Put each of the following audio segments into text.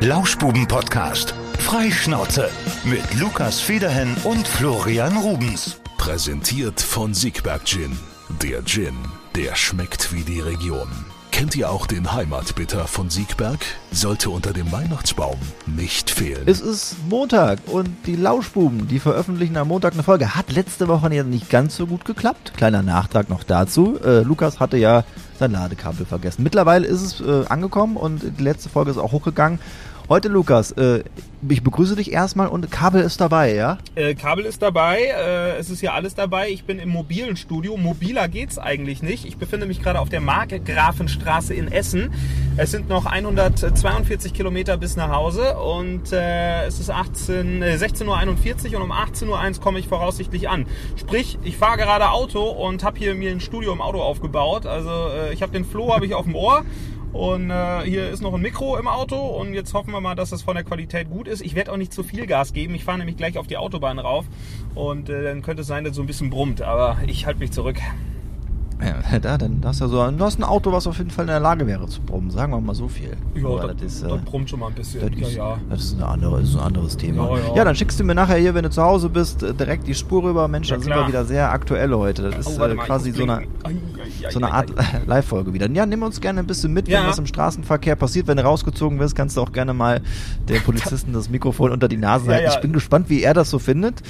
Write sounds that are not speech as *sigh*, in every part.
Lauschbuben-Podcast. Freischnauze mit Lukas Federhen und Florian Rubens. Präsentiert von Siegberg Gin. Der Gin, der schmeckt wie die Region. Kennt ihr auch den Heimatbitter von Siegberg? Sollte unter dem Weihnachtsbaum nicht fehlen. Es ist Montag und die Lauschbuben, die veröffentlichen am Montag eine Folge. Hat letzte Woche nicht ganz so gut geklappt. Kleiner Nachtrag noch dazu. Äh, Lukas hatte ja sein Ladekabel vergessen. Mittlerweile ist es äh, angekommen und die letzte Folge ist auch hochgegangen. Heute, Lukas, äh, ich begrüße dich erstmal und Kabel ist dabei, ja? Äh, Kabel ist dabei, äh, es ist ja alles dabei. Ich bin im mobilen Studio. Mobiler geht's eigentlich nicht. Ich befinde mich gerade auf der Markgrafenstraße in Essen. Es sind noch 142 Kilometer bis nach Hause und äh, es ist 18, äh, 16.41 Uhr und um 18.01 Uhr komme ich voraussichtlich an. Sprich, ich fahre gerade Auto und habe hier mir ein Studio im Auto aufgebaut. Also äh, ich habe den Floh habe ich auf dem Ohr und äh, hier ist noch ein Mikro im Auto und jetzt hoffen wir mal, dass das von der Qualität gut ist. Ich werde auch nicht zu viel Gas geben. Ich fahre nämlich gleich auf die Autobahn rauf und äh, dann könnte es sein, dass es so ein bisschen brummt. Aber ich halte mich zurück. Ja, *laughs* da, dann hast du so du hast ein Auto, was auf jeden Fall in der Lage wäre zu brummen, sagen wir mal so viel. Ja, Aber das, ist, das äh, brummt schon mal ein bisschen. das ja, ist, ja. das ist, eine andere, ist ein anderes Thema. Ja, Ja, ja. dann schickst du mir nachher hier, wenn du zu Hause bist, äh, direkt die Spur rüber. Mensch, Ja, dann sind wir wieder sehr aktuell heute. Das ist Oh, äh, quasi so eine, so eine Art. *laughs* Live-Folge wieder. Ja, nimm uns gerne ein bisschen mit, wenn Ja. was im Straßenverkehr passiert. Wenn du rausgezogen wirst, kannst du auch gerne mal dem *laughs* Polizisten das Mikrofon unter die Nase Ja, halten. ja. Ich bin gespannt, wie er das so findet.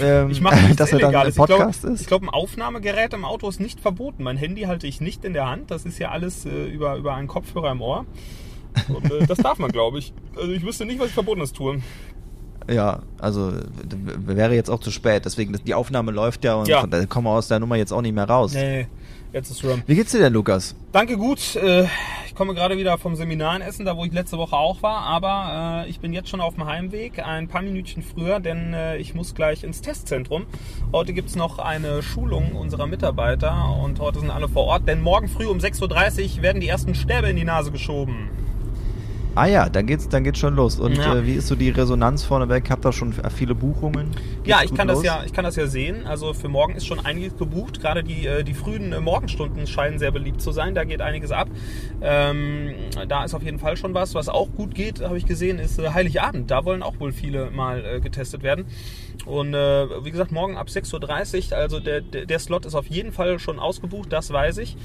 ähm, Ich mache nichts dass er dann im Illegales. Ich glaube, Podcast ist. ich glaub, ein Aufnahmegerät im Auto ist nicht verboten. Mein Handy halte ich nicht in der Hand. Das ist ja alles äh, über, über einen Kopfhörer im Ohr. Und, äh, das darf man, glaube ich. Also ich wüsste nicht, was ich Verbotenes tue. Ja, also wäre jetzt auch zu spät. Deswegen, die Aufnahme läuft ja und Ja. da kommen wir aus der Nummer jetzt auch nicht mehr raus. Nee, jetzt ist rum. Wie geht's dir denn, Lukas? Danke gut. Äh, Ich komme gerade wieder vom Seminar in Essen, da wo ich letzte Woche auch war. Aber äh, ich bin jetzt schon auf dem Heimweg, ein paar Minütchen früher, denn äh, ich muss gleich ins Testzentrum. Heute gibt's noch eine Schulung unserer Mitarbeiter und heute sind alle vor Ort. Denn morgen früh um 6.30 Uhr werden die ersten Stäbe in die Nase geschoben. Ah ja, dann geht's, dann geht's schon los. Und Ja. äh, wie ist so die Resonanz vorneweg? Habt ihr schon viele Buchungen? Ja, Geht's ich gut kann, das los? ja, ich kann das ja sehen. Also für morgen ist schon einiges gebucht. Gerade die, äh, die frühen äh, Morgenstunden scheinen sehr beliebt zu sein. Da geht einiges ab. Ähm, da ist auf jeden Fall schon was. Was auch gut geht, habe ich gesehen, ist äh, Heiligabend. Da wollen auch wohl viele mal äh, getestet werden. Und äh, wie gesagt, morgen ab 6.30 Uhr. Also der, der, der Slot ist auf jeden Fall schon ausgebucht, das weiß ich.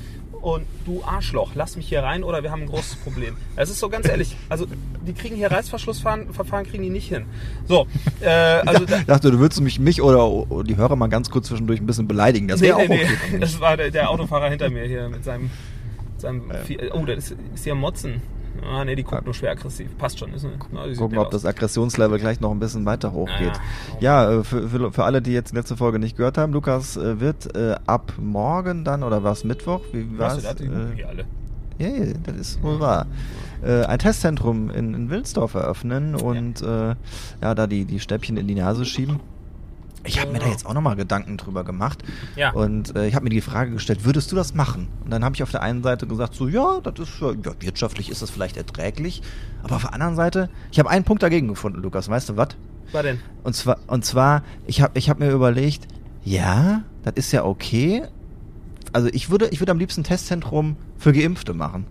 Und du Arschloch, lass mich hier rein oder wir haben ein großes Problem. Es ist so ganz ehrlich, also die kriegen hier Reißverschlussverfahren Verfahren kriegen die nicht hin. So, äh, also da, Ich dachte, du würdest mich, mich oder die Hörer mal ganz kurz zwischendurch ein bisschen beleidigen. Das wäre auch okay. für mich. Das war der, der Autofahrer hinter mir hier mit seinem, seinem Vieh- Oh, das ist, ist hier Motzen. Ah, nee, die guckt nur schwer aggressiv. Passt schon. Ist, eine- na, Gucken, ob das aus. Aggressionslevel gleich noch ein bisschen weiter hochgeht. Ah. Ja, äh, für, für, für alle, die jetzt die letzte Folge nicht gehört haben, Lukas äh, wird äh, ab morgen dann, oder war es Mittwoch? Wie hat die Äh, alle. Ja, ja, das ist wohl wahr. Äh, ein Testzentrum in, in Wilsdorf eröffnen und äh, ja, da die, die Stäbchen in die Nase schieben. Ich habe mir da jetzt auch nochmal Gedanken drüber gemacht. Ja. Und äh, ich habe mir die Frage gestellt, würdest du das machen? Und dann habe ich auf der einen Seite gesagt, so ja, das ist ja, ja wirtschaftlich ist das vielleicht erträglich. Aber auf der anderen Seite, ich habe einen Punkt dagegen gefunden, Lukas. Weißt du was? Was denn? Und zwar, und zwar, ich habe ich hab mir überlegt, ja, das ist ja okay. Also ich würde, ich würde am liebsten ein Testzentrum für Geimpfte machen.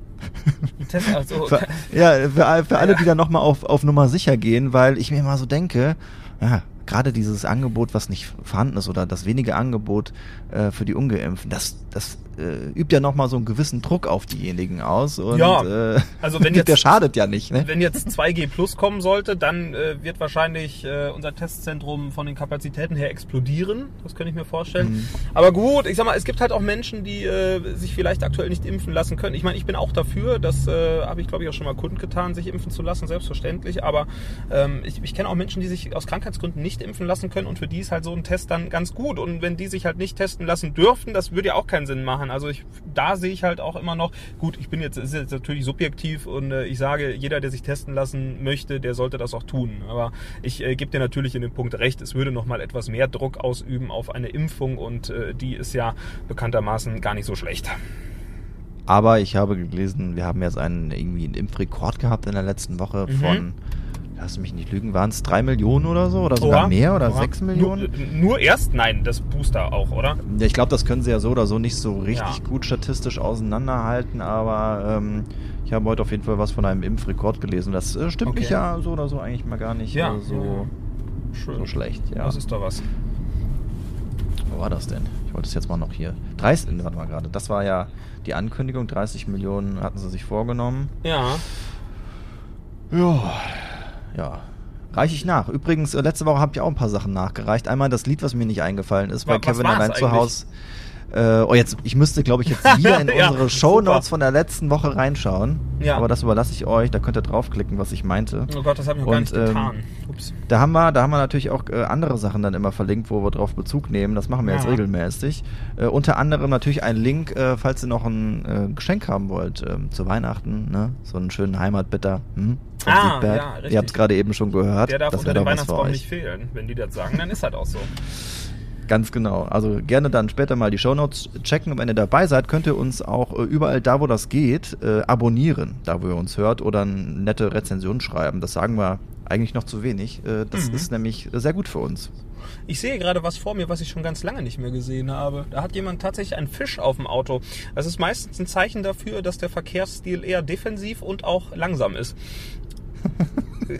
Test, also, *laughs* Für, ja, für, für alle, die dann nochmal auf, auf Nummer sicher gehen, weil ich mir immer so denke, ja, gerade dieses Angebot, was nicht vorhanden ist, oder das wenige Angebot äh, für die Ungeimpften, das, das äh, übt ja nochmal so einen gewissen Druck auf diejenigen aus. Und, Ja, äh, also *laughs* wenn der jetzt- schadet ja nicht, ne? Wenn jetzt 2G Plus kommen sollte, dann äh, wird wahrscheinlich äh, unser Testzentrum von den Kapazitäten her explodieren. Das könnte ich mir vorstellen. Mhm. Aber gut, ich sag mal, es gibt halt auch Menschen, die äh, sich vielleicht aktuell nicht impfen lassen können. Ich meine, ich bin auch dafür, das äh, habe ich glaube ich auch schon mal kundgetan, sich impfen zu lassen, selbstverständlich. Aber ähm, ich, ich kenne auch Menschen, die sich aus Krankheitsgründen nicht impfen lassen können und für die ist halt so ein Test dann ganz gut. Und wenn die sich halt nicht testen lassen dürften, das würde ja auch keinen Sinn machen. Also ich, da sehe ich halt auch immer noch, gut, ich bin jetzt, ist jetzt natürlich subjektiv und äh, ich sage, jeder, der sich testen lassen möchte, der sollte das auch tun. Aber ich äh, gebe dir natürlich in dem Punkt recht, es würde nochmal etwas mehr Druck ausüben auf eine Impfung und äh, die ist ja bekanntermaßen gar nicht so schlecht. Aber ich habe gelesen, wir haben jetzt einen irgendwie einen Impfrekord gehabt in der letzten Woche Mhm. von, lass mich nicht lügen, waren es drei Millionen oder so? Oder sogar Oha, mehr oder oha. sechs Millionen? Nur, nur erst? Nein, das Booster auch, oder? Ja, ich glaube, das können sie ja so oder so nicht so richtig Ja. gut statistisch auseinanderhalten, aber ähm, Ich habe heute auf jeden Fall was von einem Impfrekord gelesen. Das äh, stimmt Okay. mich ja so oder so eigentlich mal gar nicht Ja, äh, so, so schlecht. Ja. Was ist da was? Wo war das denn? Ich wollte es jetzt mal noch hier. 30, warte mal gerade. Das war ja die Ankündigung. 30 Millionen hatten sie sich vorgenommen. Ja. Ja. Ja. Reiche ich nach. Übrigens, äh, letzte Woche habe ich auch ein paar Sachen nachgereicht. Einmal das Lied, was mir nicht eingefallen ist, bei was Kevin allein zu? Hause. Äh, oh, jetzt, ich müsste, glaube ich, jetzt *laughs* wieder in Ja, unsere Shownotes super. von der letzten Woche reinschauen. Ja. Aber das überlasse ich euch. Da könnt ihr draufklicken, was ich meinte. Oh Gott, das habe ich noch gar Und, nicht ähm, getan. Ups. Da haben wir, da haben wir natürlich auch äh, andere Sachen dann immer verlinkt, wo wir drauf Bezug nehmen. Das machen wir jetzt Ja. regelmäßig. Äh, unter anderem natürlich ein Link, äh, falls ihr noch ein äh, Geschenk haben wollt ähm, zu Weihnachten. Ne? So einen schönen Heimatbitter. Hm? Ah, Siegberg. ja, richtig. ihr habt es gerade eben schon gehört. Der darf das unter wäre dem Weihnachtsbaum nicht fehlen. Wenn die das sagen, dann ist halt auch so. Ganz genau. Also gerne dann später mal die Shownotes checken. Und wenn ihr dabei seid, könnt ihr uns auch äh, überall da, wo das geht, äh, abonnieren, da wo ihr uns hört oder eine nette Rezension schreiben. Das sagen wir eigentlich noch zu wenig. Äh, das Mhm. ist nämlich sehr gut für uns. Ich sehe gerade was vor mir, was ich schon ganz lange nicht mehr gesehen habe. Da hat jemand tatsächlich einen Fisch auf dem Auto. Das ist meistens ein Zeichen dafür, dass der Verkehrsstil eher defensiv und auch langsam ist. *laughs*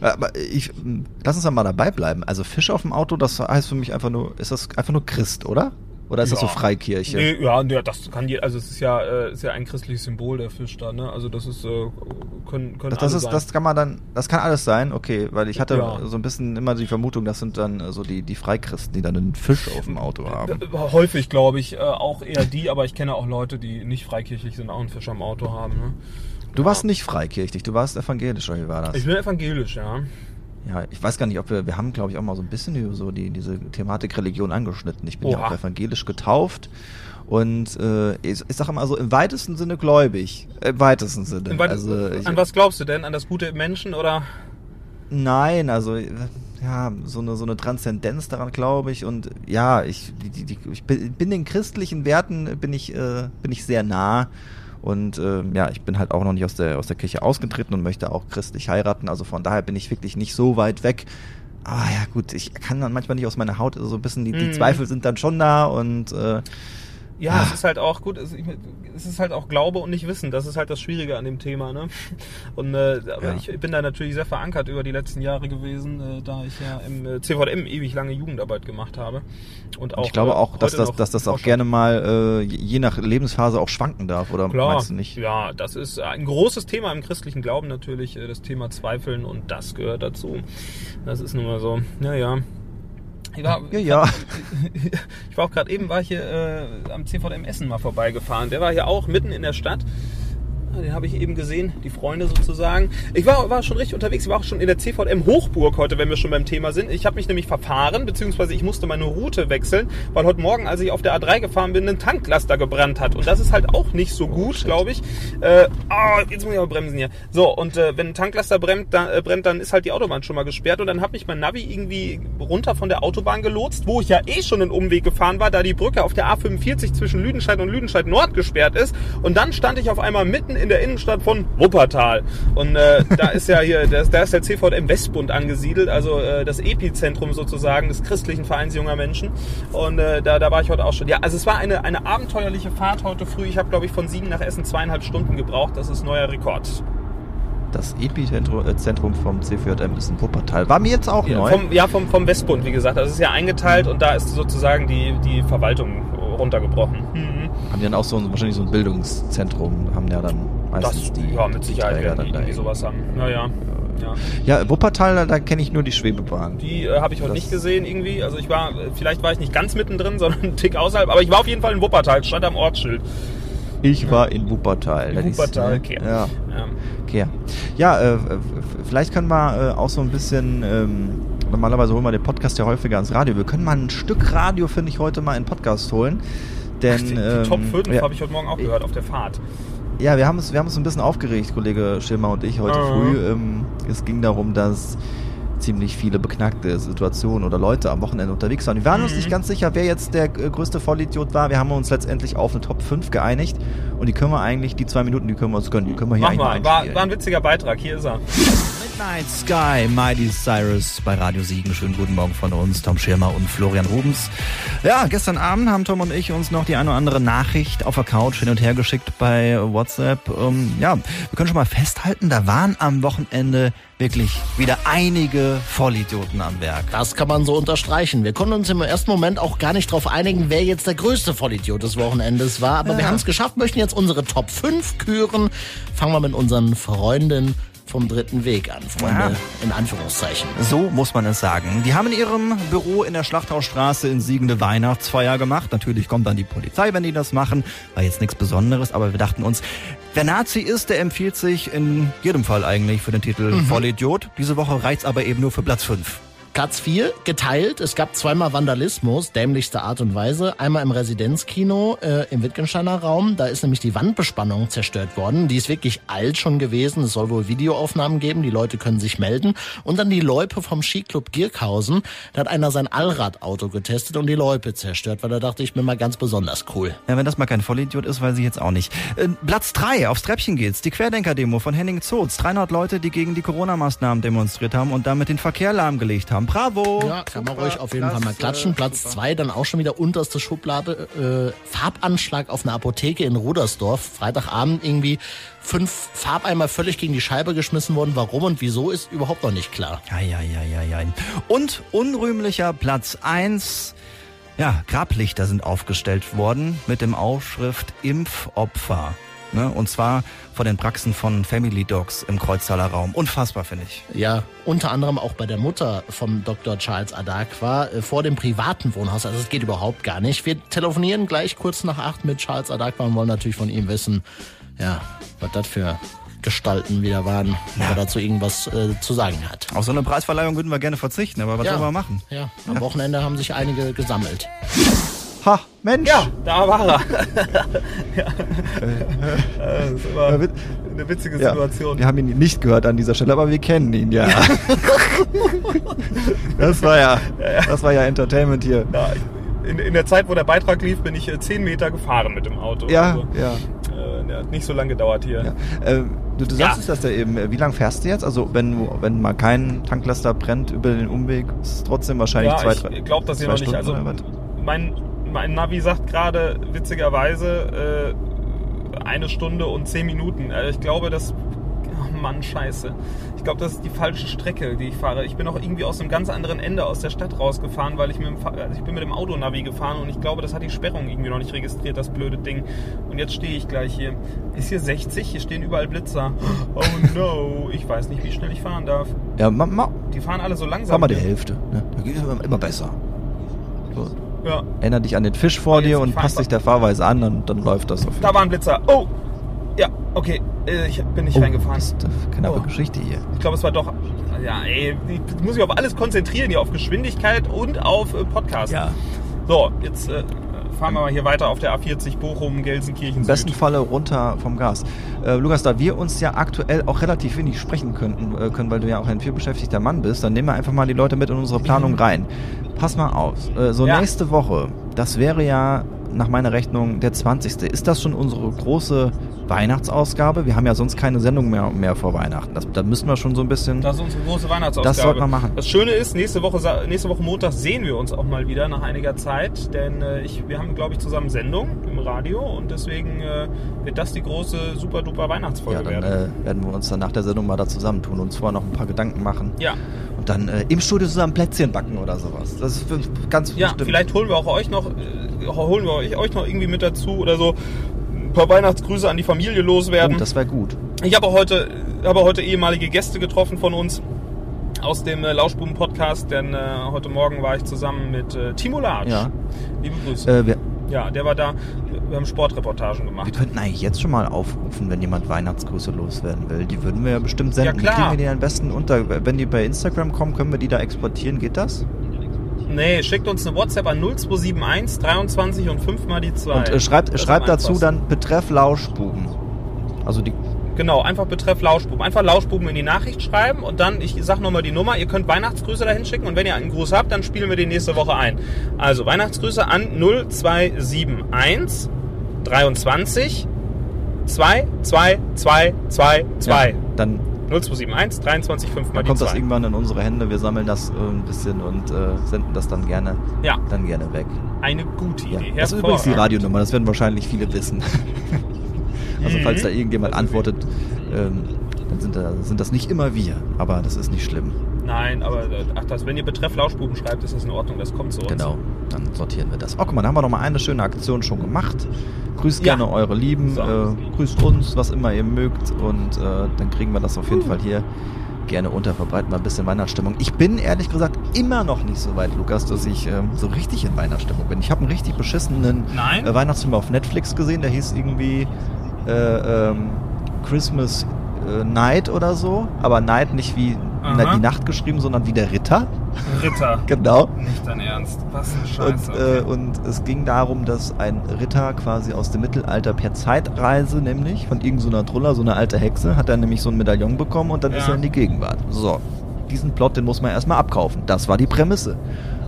Aber ich, lass uns da mal dabei bleiben. Also Fisch auf dem Auto, das heißt für mich einfach nur, ist das einfach nur Christ, oder? Oder ist das so Ja. Freikirche? Nee, ja, nee, das kann je, also es ist ja, äh, ist ja ein christliches Symbol der Fisch da, ne? Also das ist, äh, können, können Das, das ist, sein. das kann man dann, das kann alles sein, okay, weil ich hatte Ja. so ein bisschen immer die Vermutung, das sind dann äh, so die, die Freikristen, die dann einen Fisch auf dem Auto haben. Äh, Häufig, glaube ich, äh, auch eher die, aber ich kenne auch Leute, die nicht freikirchlich sind, auch einen Fisch am Auto haben. Ne? Du warst nicht freikirchlich, du warst evangelisch, oder wie war das? Ich bin evangelisch, ja. Ja, ich weiß gar nicht, ob wir, wir haben, glaube ich, auch mal so ein bisschen über so die, diese Thematik Religion angeschnitten. Ich bin ja Oha. auch evangelisch getauft und äh, ich, ich sage immer so im weitesten Sinne gläubig. Im weitesten Sinne. Und was- also, ich, an was glaubst du denn? An das gute im Menschen oder? Nein, also ja, so eine, so eine Transzendenz daran glaube ich und ja, ich, die, die, ich bin, bin den christlichen Werten bin ich, äh, bin ich sehr nah und äh, ja, ich bin halt auch noch nicht aus der, aus der Kirche ausgetreten und möchte auch christlich heiraten, also von daher bin ich wirklich nicht so weit weg. Ah ja, gut, ich kann dann manchmal nicht aus meiner Haut, also so ein bisschen, die, die Mhm. Zweifel sind dann schon da und äh, Ja, Ja. es ist halt auch gut, es, ist halt auch Glaube und nicht Wissen. Das ist halt das Schwierige an dem Thema. Ne? Und äh, aber Ja. ich bin da natürlich sehr verankert über die letzten Jahre gewesen, äh, da ich ja im äh, CVM ewig lange Jugendarbeit gemacht habe. Und auch, ich glaube auch, dass das, dass das auch gerne mal äh, je nach Lebensphase auch schwanken darf, oder Klar, meinst du nicht? ja, das ist ein großes Thema im christlichen Glauben natürlich, äh, das Thema Zweifeln und das gehört dazu. Das ist nun mal so. Naja. Ich war, Ja, ja. *laughs* ich war auch gerade eben, war ich hier äh, am CVM Essen mal vorbeigefahren. Der war hier auch mitten in der Stadt. Den habe ich eben gesehen, die Freunde sozusagen. Ich war, war schon richtig unterwegs, ich war auch schon in der CVM Hochburg heute, wenn wir schon beim Thema sind. Ich habe mich nämlich verfahren, beziehungsweise ich musste meine Route wechseln, weil heute Morgen, als ich auf der A3 gefahren bin, ein Tanklaster gebrannt hat. Und das ist halt auch nicht so gut, glaube ich. Äh, ah, jetzt muss ich aber bremsen hier. So, und äh, wenn ein Tanklaster brennt dann, äh, brennt, dann ist halt die Autobahn schon mal gesperrt. Und dann hat mich mein Navi irgendwie runter von der Autobahn gelotst, wo ich ja eh schon einen Umweg gefahren war, da die Brücke auf der A45 zwischen Lüdenscheid und Lüdenscheid Nord gesperrt ist. Und dann stand ich auf einmal mitten in der Innenstadt von Wuppertal. Und äh, da ist ja hier, da ist, da ist der CVM Westbund angesiedelt, also äh, das Epizentrum sozusagen des christlichen Vereins junger Menschen. Und äh, da, da war ich heute auch schon. Ja, also es war eine, eine abenteuerliche Fahrt heute früh. Ich habe, glaube ich, von Siegen nach Essen zweieinhalb Stunden gebraucht. Das ist neuer Rekord. Das Epizentrum äh, vom CVM ist in Wuppertal. War mir jetzt auch Ja, neu. vom, ja, vom, vom Westbund, wie gesagt. Das ist ja eingeteilt und da ist sozusagen die, die Verwaltung runtergebrochen. Mhm. haben die dann auch so ein, wahrscheinlich so ein Bildungszentrum, haben ja dann meistens Das, die. ja, mit Sicherheit Träger werden dann die da irgendwie irgendwie. sowas haben. Naja, ja. Ja, Wuppertal, da, da kenne ich nur die Schwebebahn. Die äh, habe ich heute Das- nicht gesehen irgendwie. Also ich war, vielleicht war ich nicht ganz mittendrin, *laughs* sondern einen Tick außerhalb. Aber ich war auf jeden Fall in Wuppertal, stand am Ortsschild. Ich war in Wuppertal. In das ist, Wuppertal, äh, okay. Ja, Ja. okay. Ja, äh, vielleicht können wir äh, auch so ein bisschen. Ähm, normalerweise holen wir den Podcast ja häufiger ins Radio. Wir können mal ein Stück Radio, finde ich, heute mal in Podcast holen. Denn, die, die ähm, Top 5 ja, habe ich heute Morgen auch gehört auf der Fahrt. Ja, wir haben uns, wir haben uns ein bisschen aufgeregt, Kollege Schirmer und ich heute Mhm. früh. Ähm, es ging darum, dass ziemlich viele beknackte Situationen oder Leute am Wochenende unterwegs waren. Wir waren uns Mhm. nicht ganz sicher, wer jetzt der äh, größte Vollidiot war. Wir haben uns letztendlich auf eine Top 5 geeinigt und die können wir eigentlich, die zwei Minuten, die können wir uns gönnen. Die können wir hier Mach mal, war, war ein witziger Beitrag. Hier ist er. Night Sky, Mighty Cyrus bei Radio Siegen. Schönen guten Morgen von uns, Tom Schirmer und Florian Rubens. Ja, gestern Abend haben Tom und ich uns noch die eine oder andere Nachricht auf der Couch hin und her geschickt bei WhatsApp. Ähm, ja, wir können schon mal festhalten, da waren am Wochenende wirklich wieder einige Vollidioten am Werk. Das kann man so unterstreichen. Wir konnten uns im ersten Moment auch gar nicht darauf einigen, wer jetzt der größte Vollidiot des Wochenendes war. Aber ja. wir haben es geschafft, möchten jetzt unsere Top 5 küren. Fangen wir mit unseren Freunden vom dritten Weg an, Freunde, ja. in Anführungszeichen. So muss man es sagen. Die haben in ihrem Büro in der Schlachthausstraße in Siegende Weihnachtsfeier gemacht. Natürlich kommt dann die Polizei, wenn die das machen. War jetzt nichts Besonderes, aber wir dachten uns, wer Nazi ist, der empfiehlt sich in jedem Fall eigentlich für den Titel mhm. Vollidiot. Diese Woche reicht's aber eben nur für Platz 5. Platz 4 geteilt. Es gab zweimal Vandalismus, dämlichste Art und Weise. Einmal im Residenzkino äh, im Wittgensteiner Raum. Da ist nämlich die Wandbespannung zerstört worden. Die ist wirklich alt schon gewesen. Es soll wohl Videoaufnahmen geben. Die Leute können sich melden. Und dann die Loipe vom Skiclub Gierkhausen. Da hat einer sein Allradauto getestet und die Loipe zerstört, weil da dachte ich mir mal ganz besonders cool. Ja, wenn das mal kein Vollidiot ist, weiß ich jetzt auch nicht. Äh, Platz 3, aufs Treppchen geht's. Die Querdenker-Demo von Henning Zotz. 300 Leute, die gegen die Corona-Maßnahmen demonstriert haben und damit den Verkehr lahmgelegt haben. Bravo! Ja, kann man ruhig auf jeden Fall mal klatschen. Platz zwei, dann auch schon wieder unterste Schublade. Äh, Farbanschlag auf einer Apotheke in Rudersdorf. Freitagabend irgendwie fünf Farbeimer völlig gegen die Scheibe geschmissen worden. Warum und wieso ist überhaupt noch nicht klar. Ja, ja, ja, ja, ja. Und unrühmlicher Platz eins. Ja, Grablichter sind aufgestellt worden mit dem Aufschrift Impfopfer. Ne? Und zwar von den Praxen von Family Dogs im Kreuztaler Raum. Unfassbar, finde ich. Ja, unter anderem auch bei der Mutter vom Dr. Charles Adakwa äh, vor dem privaten Wohnhaus. Also es geht überhaupt gar nicht. Wir telefonieren gleich kurz nach acht mit Charles Adakwa und wollen natürlich von ihm wissen, ja, was das für Gestalten wieder waren, ja. er dazu irgendwas äh, zu sagen hat. Auf so eine Preisverleihung würden wir gerne verzichten, aber was ja. sollen wir machen? Ja, am ja. Wochenende haben sich einige gesammelt. Ha, Mensch. Ja, da war er. *laughs* ja. das ist immer eine witzige Situation. Ja, wir haben ihn nicht gehört an dieser Stelle, aber wir kennen ihn ja. *laughs* das war ja, das war ja Entertainment hier. Ja, in, in, der Zeit, wo der Beitrag lief, bin ich 10 äh, Meter gefahren mit dem Auto. Ja, also, ja. Äh, der hat nicht so lange gedauert hier. Ja. Äh, du, du sagst ja. das ja eben. Wie lange fährst du jetzt? Also wenn, wenn mal kein Tanklaster brennt über den Umweg, ist es trotzdem wahrscheinlich ja, zwei, drei Ich glaube das hier noch nicht. Also mein mein Navi sagt gerade witzigerweise äh, eine Stunde und zehn Minuten. Also ich glaube, das. Oh Mann, scheiße. Ich glaube, das ist die falsche Strecke, die ich fahre. Ich bin auch irgendwie aus einem ganz anderen Ende aus der Stadt rausgefahren, weil ich mit dem, also ich bin mit dem Autonavi gefahren und ich glaube, das hat die Sperrung irgendwie noch nicht registriert, das blöde Ding. Und jetzt stehe ich gleich hier. Ist hier 60? Hier stehen überall Blitzer. *gasps* Oh no, ich weiß nicht, wie schnell ich fahren darf. Ja, ma, ma. Die fahren alle so langsam. Fahr mal die Hälfte. Ne? Da geht es immer besser. So. Ja. Erinner dich an den Fisch vor dir und passt dich der Fahrweise an und dann läuft das auf. Da war ein Blitzer. Oh! Ja, okay. Äh, ich bin nicht oh, reingefahren. Das ist eine knappe oh. Geschichte hier. Ich glaube, es war doch. Ja, ey, ich muss mich auf alles konzentrieren hier, auf Geschwindigkeit und auf äh, Podcast. Ja. So, jetzt äh, fahren wir mal hier weiter auf der A40 Bochum, Gelsenkirchen. Im besten Falle runter vom Gas. Äh, Lukas, da wir uns ja aktuell auch relativ wenig sprechen könnten, äh, können, weil du ja auch ein vielbeschäftigter Mann bist, dann nehmen wir einfach mal die Leute mit in unsere Planung rein. Pass mal aus. Äh, so ja. nächste Woche, das wäre ja nach meiner Rechnung der 20. Ist das schon unsere große Weihnachtsausgabe? Wir haben ja sonst keine Sendung mehr, mehr vor Weihnachten. Das, da müssen wir schon so ein bisschen. Das ist unsere große Weihnachtsausgabe. Das sollten wir machen. Das Schöne ist, nächste Woche, nächste Woche Montag sehen wir uns auch mal wieder nach einiger Zeit, denn äh, ich, wir haben, glaube ich, zusammen Sendung im Radio und deswegen äh, wird das die große super duper Weihnachtsfolge ja, dann, werden. Äh, werden wir uns dann nach der Sendung mal da zusammentun und uns vorher noch ein paar Gedanken machen. Ja. Dann äh, im Studio zusammen Plätzchen backen oder sowas. Das ist ganz Ja, bestimmt. vielleicht holen wir auch euch noch, äh, holen wir euch, euch noch irgendwie mit dazu oder so. Ein paar Weihnachtsgrüße an die Familie loswerden. Oh, das wäre gut. Ich habe heute, habe heute ehemalige Gäste getroffen von uns aus dem äh, Lauschbuben-Podcast, denn äh, heute Morgen war ich zusammen mit äh, Timo Latsch. Ja. Liebe Grüße. Äh, wir, ja, der war da. Wir haben Sportreportagen gemacht. Wir könnten eigentlich jetzt schon mal aufrufen, wenn jemand Weihnachtsgrüße loswerden will. Die würden wir ja bestimmt senden. Ja, klar. Kriegen wir die am besten unter. Wenn die bei Instagram kommen, können wir die da exportieren. Geht das? Nee, schickt uns eine WhatsApp an 0271 23 und 5 mal die 2. Und äh, schreibt, schreibt dazu dann Betreff Lauschbuben. Also die Genau, einfach betreff Lauschbuben. Einfach Lauschbuben in die Nachricht schreiben und dann, ich sag nochmal die Nummer, ihr könnt Weihnachtsgrüße dahin schicken und wenn ihr einen Gruß habt, dann spielen wir die nächste Woche ein. Also Weihnachtsgrüße an 0271 23 2 2 2 2 2. Ja, dann 0271 23 5 mal Dann die kommt das zwei. irgendwann in unsere Hände, wir sammeln das äh, ein bisschen und äh, senden das dann gerne, Ja, dann gerne weg. eine gute Ja. Idee. Das ist übrigens die. Radionummer, das werden wahrscheinlich viele wissen. *laughs* also falls da irgendjemand antwortet, ähm, dann sind, da, sind das nicht immer wir, aber das ist nicht schlimm. Nein, aber ach das, wenn ihr Betreff Lauschbuben schreibt, ist das in Ordnung, das kommt zu uns. Genau, dann sortieren wir das. Oh, guck mal, da haben wir noch mal eine schöne Aktion schon gemacht. Grüßt Ja. gerne eure Lieben, So. äh, grüßt uns, was immer ihr mögt und äh, dann kriegen wir das auf jeden Fall hier gerne unter, verbreiten wir ein bisschen Weihnachtsstimmung. Ich bin ehrlich gesagt immer noch nicht so weit, Lukas, dass ich ähm, so richtig in Weihnachtsstimmung bin. Ich habe einen richtig beschissenen äh, Weihnachtsfilm auf Netflix gesehen, der hieß irgendwie äh, ähm, Christmas äh, Night oder so, aber Night nicht wie Aha. die Nacht geschrieben, sondern wie der Ritter. Ritter. *laughs* Genau. Nicht dein Ernst. Was eine Und, Scheiße. äh, okay. und es ging darum, dass ein Ritter quasi aus dem Mittelalter per Zeitreise, nämlich von irgendeiner so Truller, so eine alte Hexe, hat er nämlich so ein Medaillon bekommen und dann Ja. ist er in die Gegenwart. So, diesen Plot, den muss man erstmal abkaufen. Das war die Prämisse.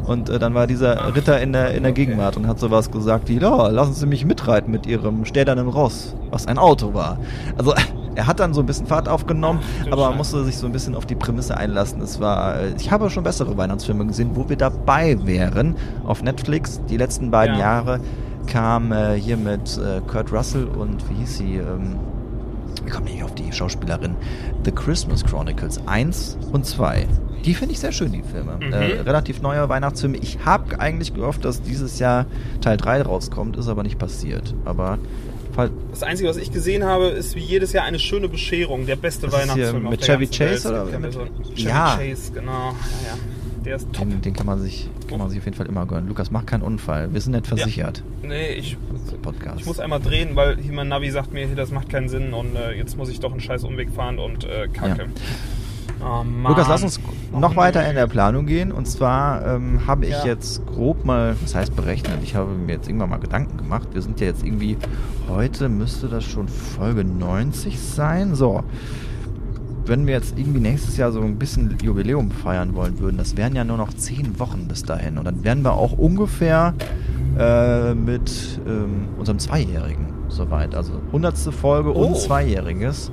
Und äh, dann war dieser Ritter in der, in der. Gegenwart und hat sowas gesagt wie, ja, lassen Sie mich mitreiten mit Ihrem städernen Ross, was ein Auto war. Also *laughs* er hat dann so ein bisschen Fahrt aufgenommen, aber man musste sich so ein bisschen auf die Prämisse einlassen. Es war, äh, ich habe schon bessere Weihnachtsfilme gesehen, wo wir dabei wären. Auf Netflix, die letzten beiden Ja. Jahre, kam äh, hier mit äh, Kurt Russell und wie hieß sie, ähm, ich komme nicht auf die Schauspielerin, The Christmas Chronicles 1 und 2. Die finde ich sehr schön, die Filme. Mhm. Äh, relativ neue Weihnachtsfilme. Ich habe eigentlich gehofft, dass dieses Jahr Teil 3 rauskommt, ist aber nicht passiert. Aber Das Einzige, was ich gesehen habe, ist wie jedes Jahr eine schöne Bescherung. Der beste Weihnachtsfilm mit Chevy Chase Welt. oder mit- ja so- Chevy Ja. Chase, genau. Ja, ja. Der ist top. den, den kann man sich kann man sich auf jeden Fall immer gönnen. Lukas, mach keinen Unfall. Wir sind nicht versichert. Nee, ich, Podcast. ich muss einmal drehen, weil hier mein Navi sagt mir, das macht keinen Sinn und äh, jetzt muss ich doch einen scheiß Umweg fahren und äh, kacke. Oh, Mann. Lukas, lass uns Oh, noch nee. weiter in der Planung gehen. Und zwar ähm, habe ich Ja. jetzt grob mal, was heißt berechnet, ich habe mir jetzt irgendwann mal Gedanken gemacht. Wir sind ja jetzt irgendwie, heute müsste das schon Folge 90 sein. So, wenn wir jetzt irgendwie nächstes Jahr so ein bisschen Jubiläum feiern wollen würden, das wären ja nur noch 10 Wochen bis dahin. Und dann wären wir auch ungefähr äh, mit ähm, unserem Zweijährigen soweit. Also 100. Folge Oh. und Zweijähriges.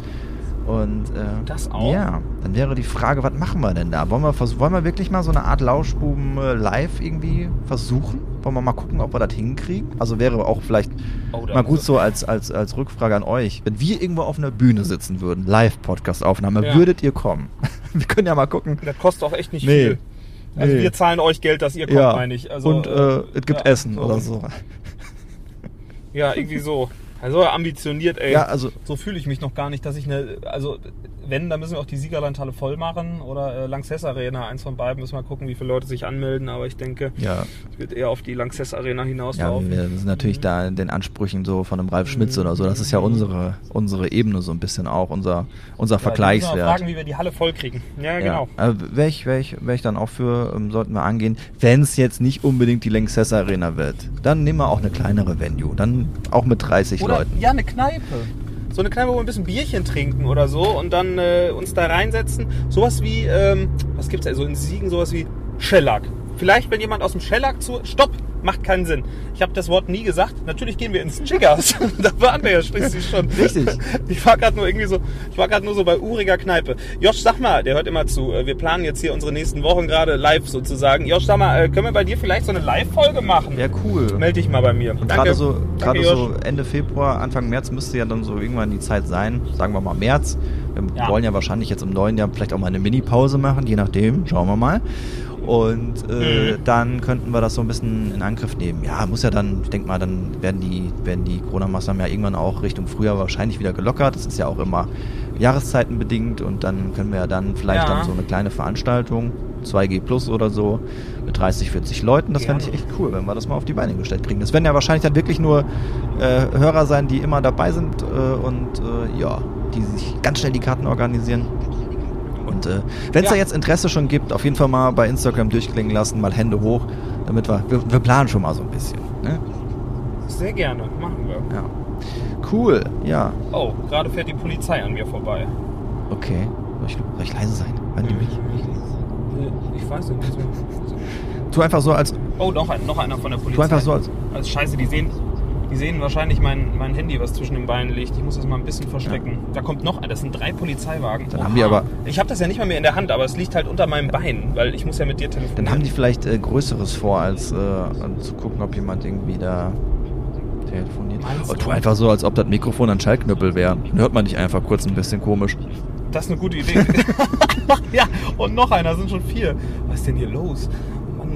Und äh, Das auch? Ja, dann wäre die Frage, was machen wir denn da? Wollen wir, wollen wir wirklich mal so eine Art Lauschbuben äh, live irgendwie versuchen? Wollen wir mal gucken, ob wir das hinkriegen? Also wäre auch vielleicht Oh, mal gut so als, als, als Rückfrage an euch. Wenn wir irgendwo auf einer Bühne sitzen würden, Live-Podcast-Aufnahme, Ja. würdet ihr kommen? *laughs* wir können ja mal gucken. Das kostet auch echt nicht Nee. viel. Also Nee. wir zahlen euch Geld, dass ihr kommt, ja, meine ich. Also, und äh, es gibt ja, Essen so. oder so. Ja, irgendwie so. Also ambitioniert, ey. Ja, also So fühle ich mich noch gar nicht, dass ich eine, also wenn, dann müssen wir auch die Siegerlandhalle voll machen oder äh, Lanxess Arena, eins von beiden, müssen wir gucken, wie viele Leute sich anmelden, aber ich denke, ja, es wird eher auf die Lanxess Arena ja, hinauslaufen. wir sind natürlich da in den Ansprüchen so von einem Ralf Schmitz oder so. Das ist ja unsere, unsere Ebene so ein bisschen auch, unser, unser Ja, müssen wir Vergleichswert. fragen, wie wir die Halle voll kriegen. Ja, genau. Ja, also wäre ich, wär ich, wär ich dann auch für, ähm, sollten wir angehen, wenn es jetzt nicht unbedingt die Lanxess Arena wird. Dann nehmen wir auch eine kleinere Venue. Dann auch mit 30 Oder Leuten. ja, eine Kneipe. So eine Kneipe, wo wir ein bisschen Bierchen trinken oder so und dann äh, uns da reinsetzen. Sowas wie, ähm, was gibt's da so in Siegen, sowas wie Shellac. Vielleicht, wenn jemand aus dem Shellac zu. Stopp! Macht keinen Sinn. Ich habe das Wort nie gesagt. Natürlich gehen wir ins Chiggers. *laughs* da waren wir ja schließlich schon. Richtig. Ich war gerade nur irgendwie so, ich war gerade nur so bei uriger Kneipe. Josh, sag mal, der hört immer zu. äh, Wir planen jetzt hier unsere nächsten Wochen gerade live sozusagen. Josh, sag mal, äh, können wir bei dir vielleicht so eine Live-Folge machen? Ja, cool. Meld dich mal bei mir. Und gerade so, Danke, gerade so. Ende Februar, Anfang März müsste ja dann so irgendwann die Zeit sein, sagen wir mal März. Wir Ja. wollen ja wahrscheinlich jetzt im neuen Jahr vielleicht auch mal eine Mini-Pause machen, je nachdem, schauen wir mal. Und äh, Mhm. dann könnten wir das so ein bisschen in Angriff nehmen. Ja, muss ja dann, ich denke mal, dann werden die, werden die Corona-Maßnahmen ja irgendwann auch Richtung Frühjahr wahrscheinlich wieder gelockert. Das ist ja auch immer jahreszeitenbedingt und dann können wir ja dann vielleicht Ja. dann so eine kleine Veranstaltung, 2G Plus oder so, mit 30, 40 Leuten. Das fände ich echt cool, wenn wir das mal auf die Beine gestellt kriegen. Das werden ja wahrscheinlich dann wirklich nur äh, Hörer sein, die immer dabei sind äh, und äh, ja, die sich ganz schnell die Karten organisieren. Und äh, wenn es Ja. da jetzt Interesse schon gibt, auf jeden Fall mal bei Instagram durchklingen lassen, mal Hände hoch, damit wir, wir, wir planen schon mal so ein bisschen. Ne? Sehr gerne, machen wir. Ja. Cool, ja, Oh, gerade fährt die Polizei an mir vorbei. okay. Soll ich, soll ich leise sein? Hören die mich? Äh, Ich weiß nicht. Tu einfach so als, Oh, noch, ein, noch einer von der Polizei. tu einfach so als, Also scheiße, die sehen. Die sehen wahrscheinlich mein, mein Handy, was zwischen den Beinen liegt. Ich muss das mal ein bisschen verstecken. Da kommt noch, das sind drei Polizeiwagen. Dann haben die aber- Ich habe das ja nicht mal mehr in der Hand, aber es liegt halt unter meinem Bein, weil ich muss ja mit dir telefonieren. Dann haben die vielleicht äh, Größeres vor, als äh, zu gucken, ob jemand irgendwie da telefoniert. Oh, du? tu einfach so, als ob das Mikrofon ein Schallknüppel wäre. Dann hört man dich einfach kurz ein bisschen komisch. Das ist eine gute Idee. *laughs* *laughs* ja, und noch einer, sind schon vier. Was ist denn hier los?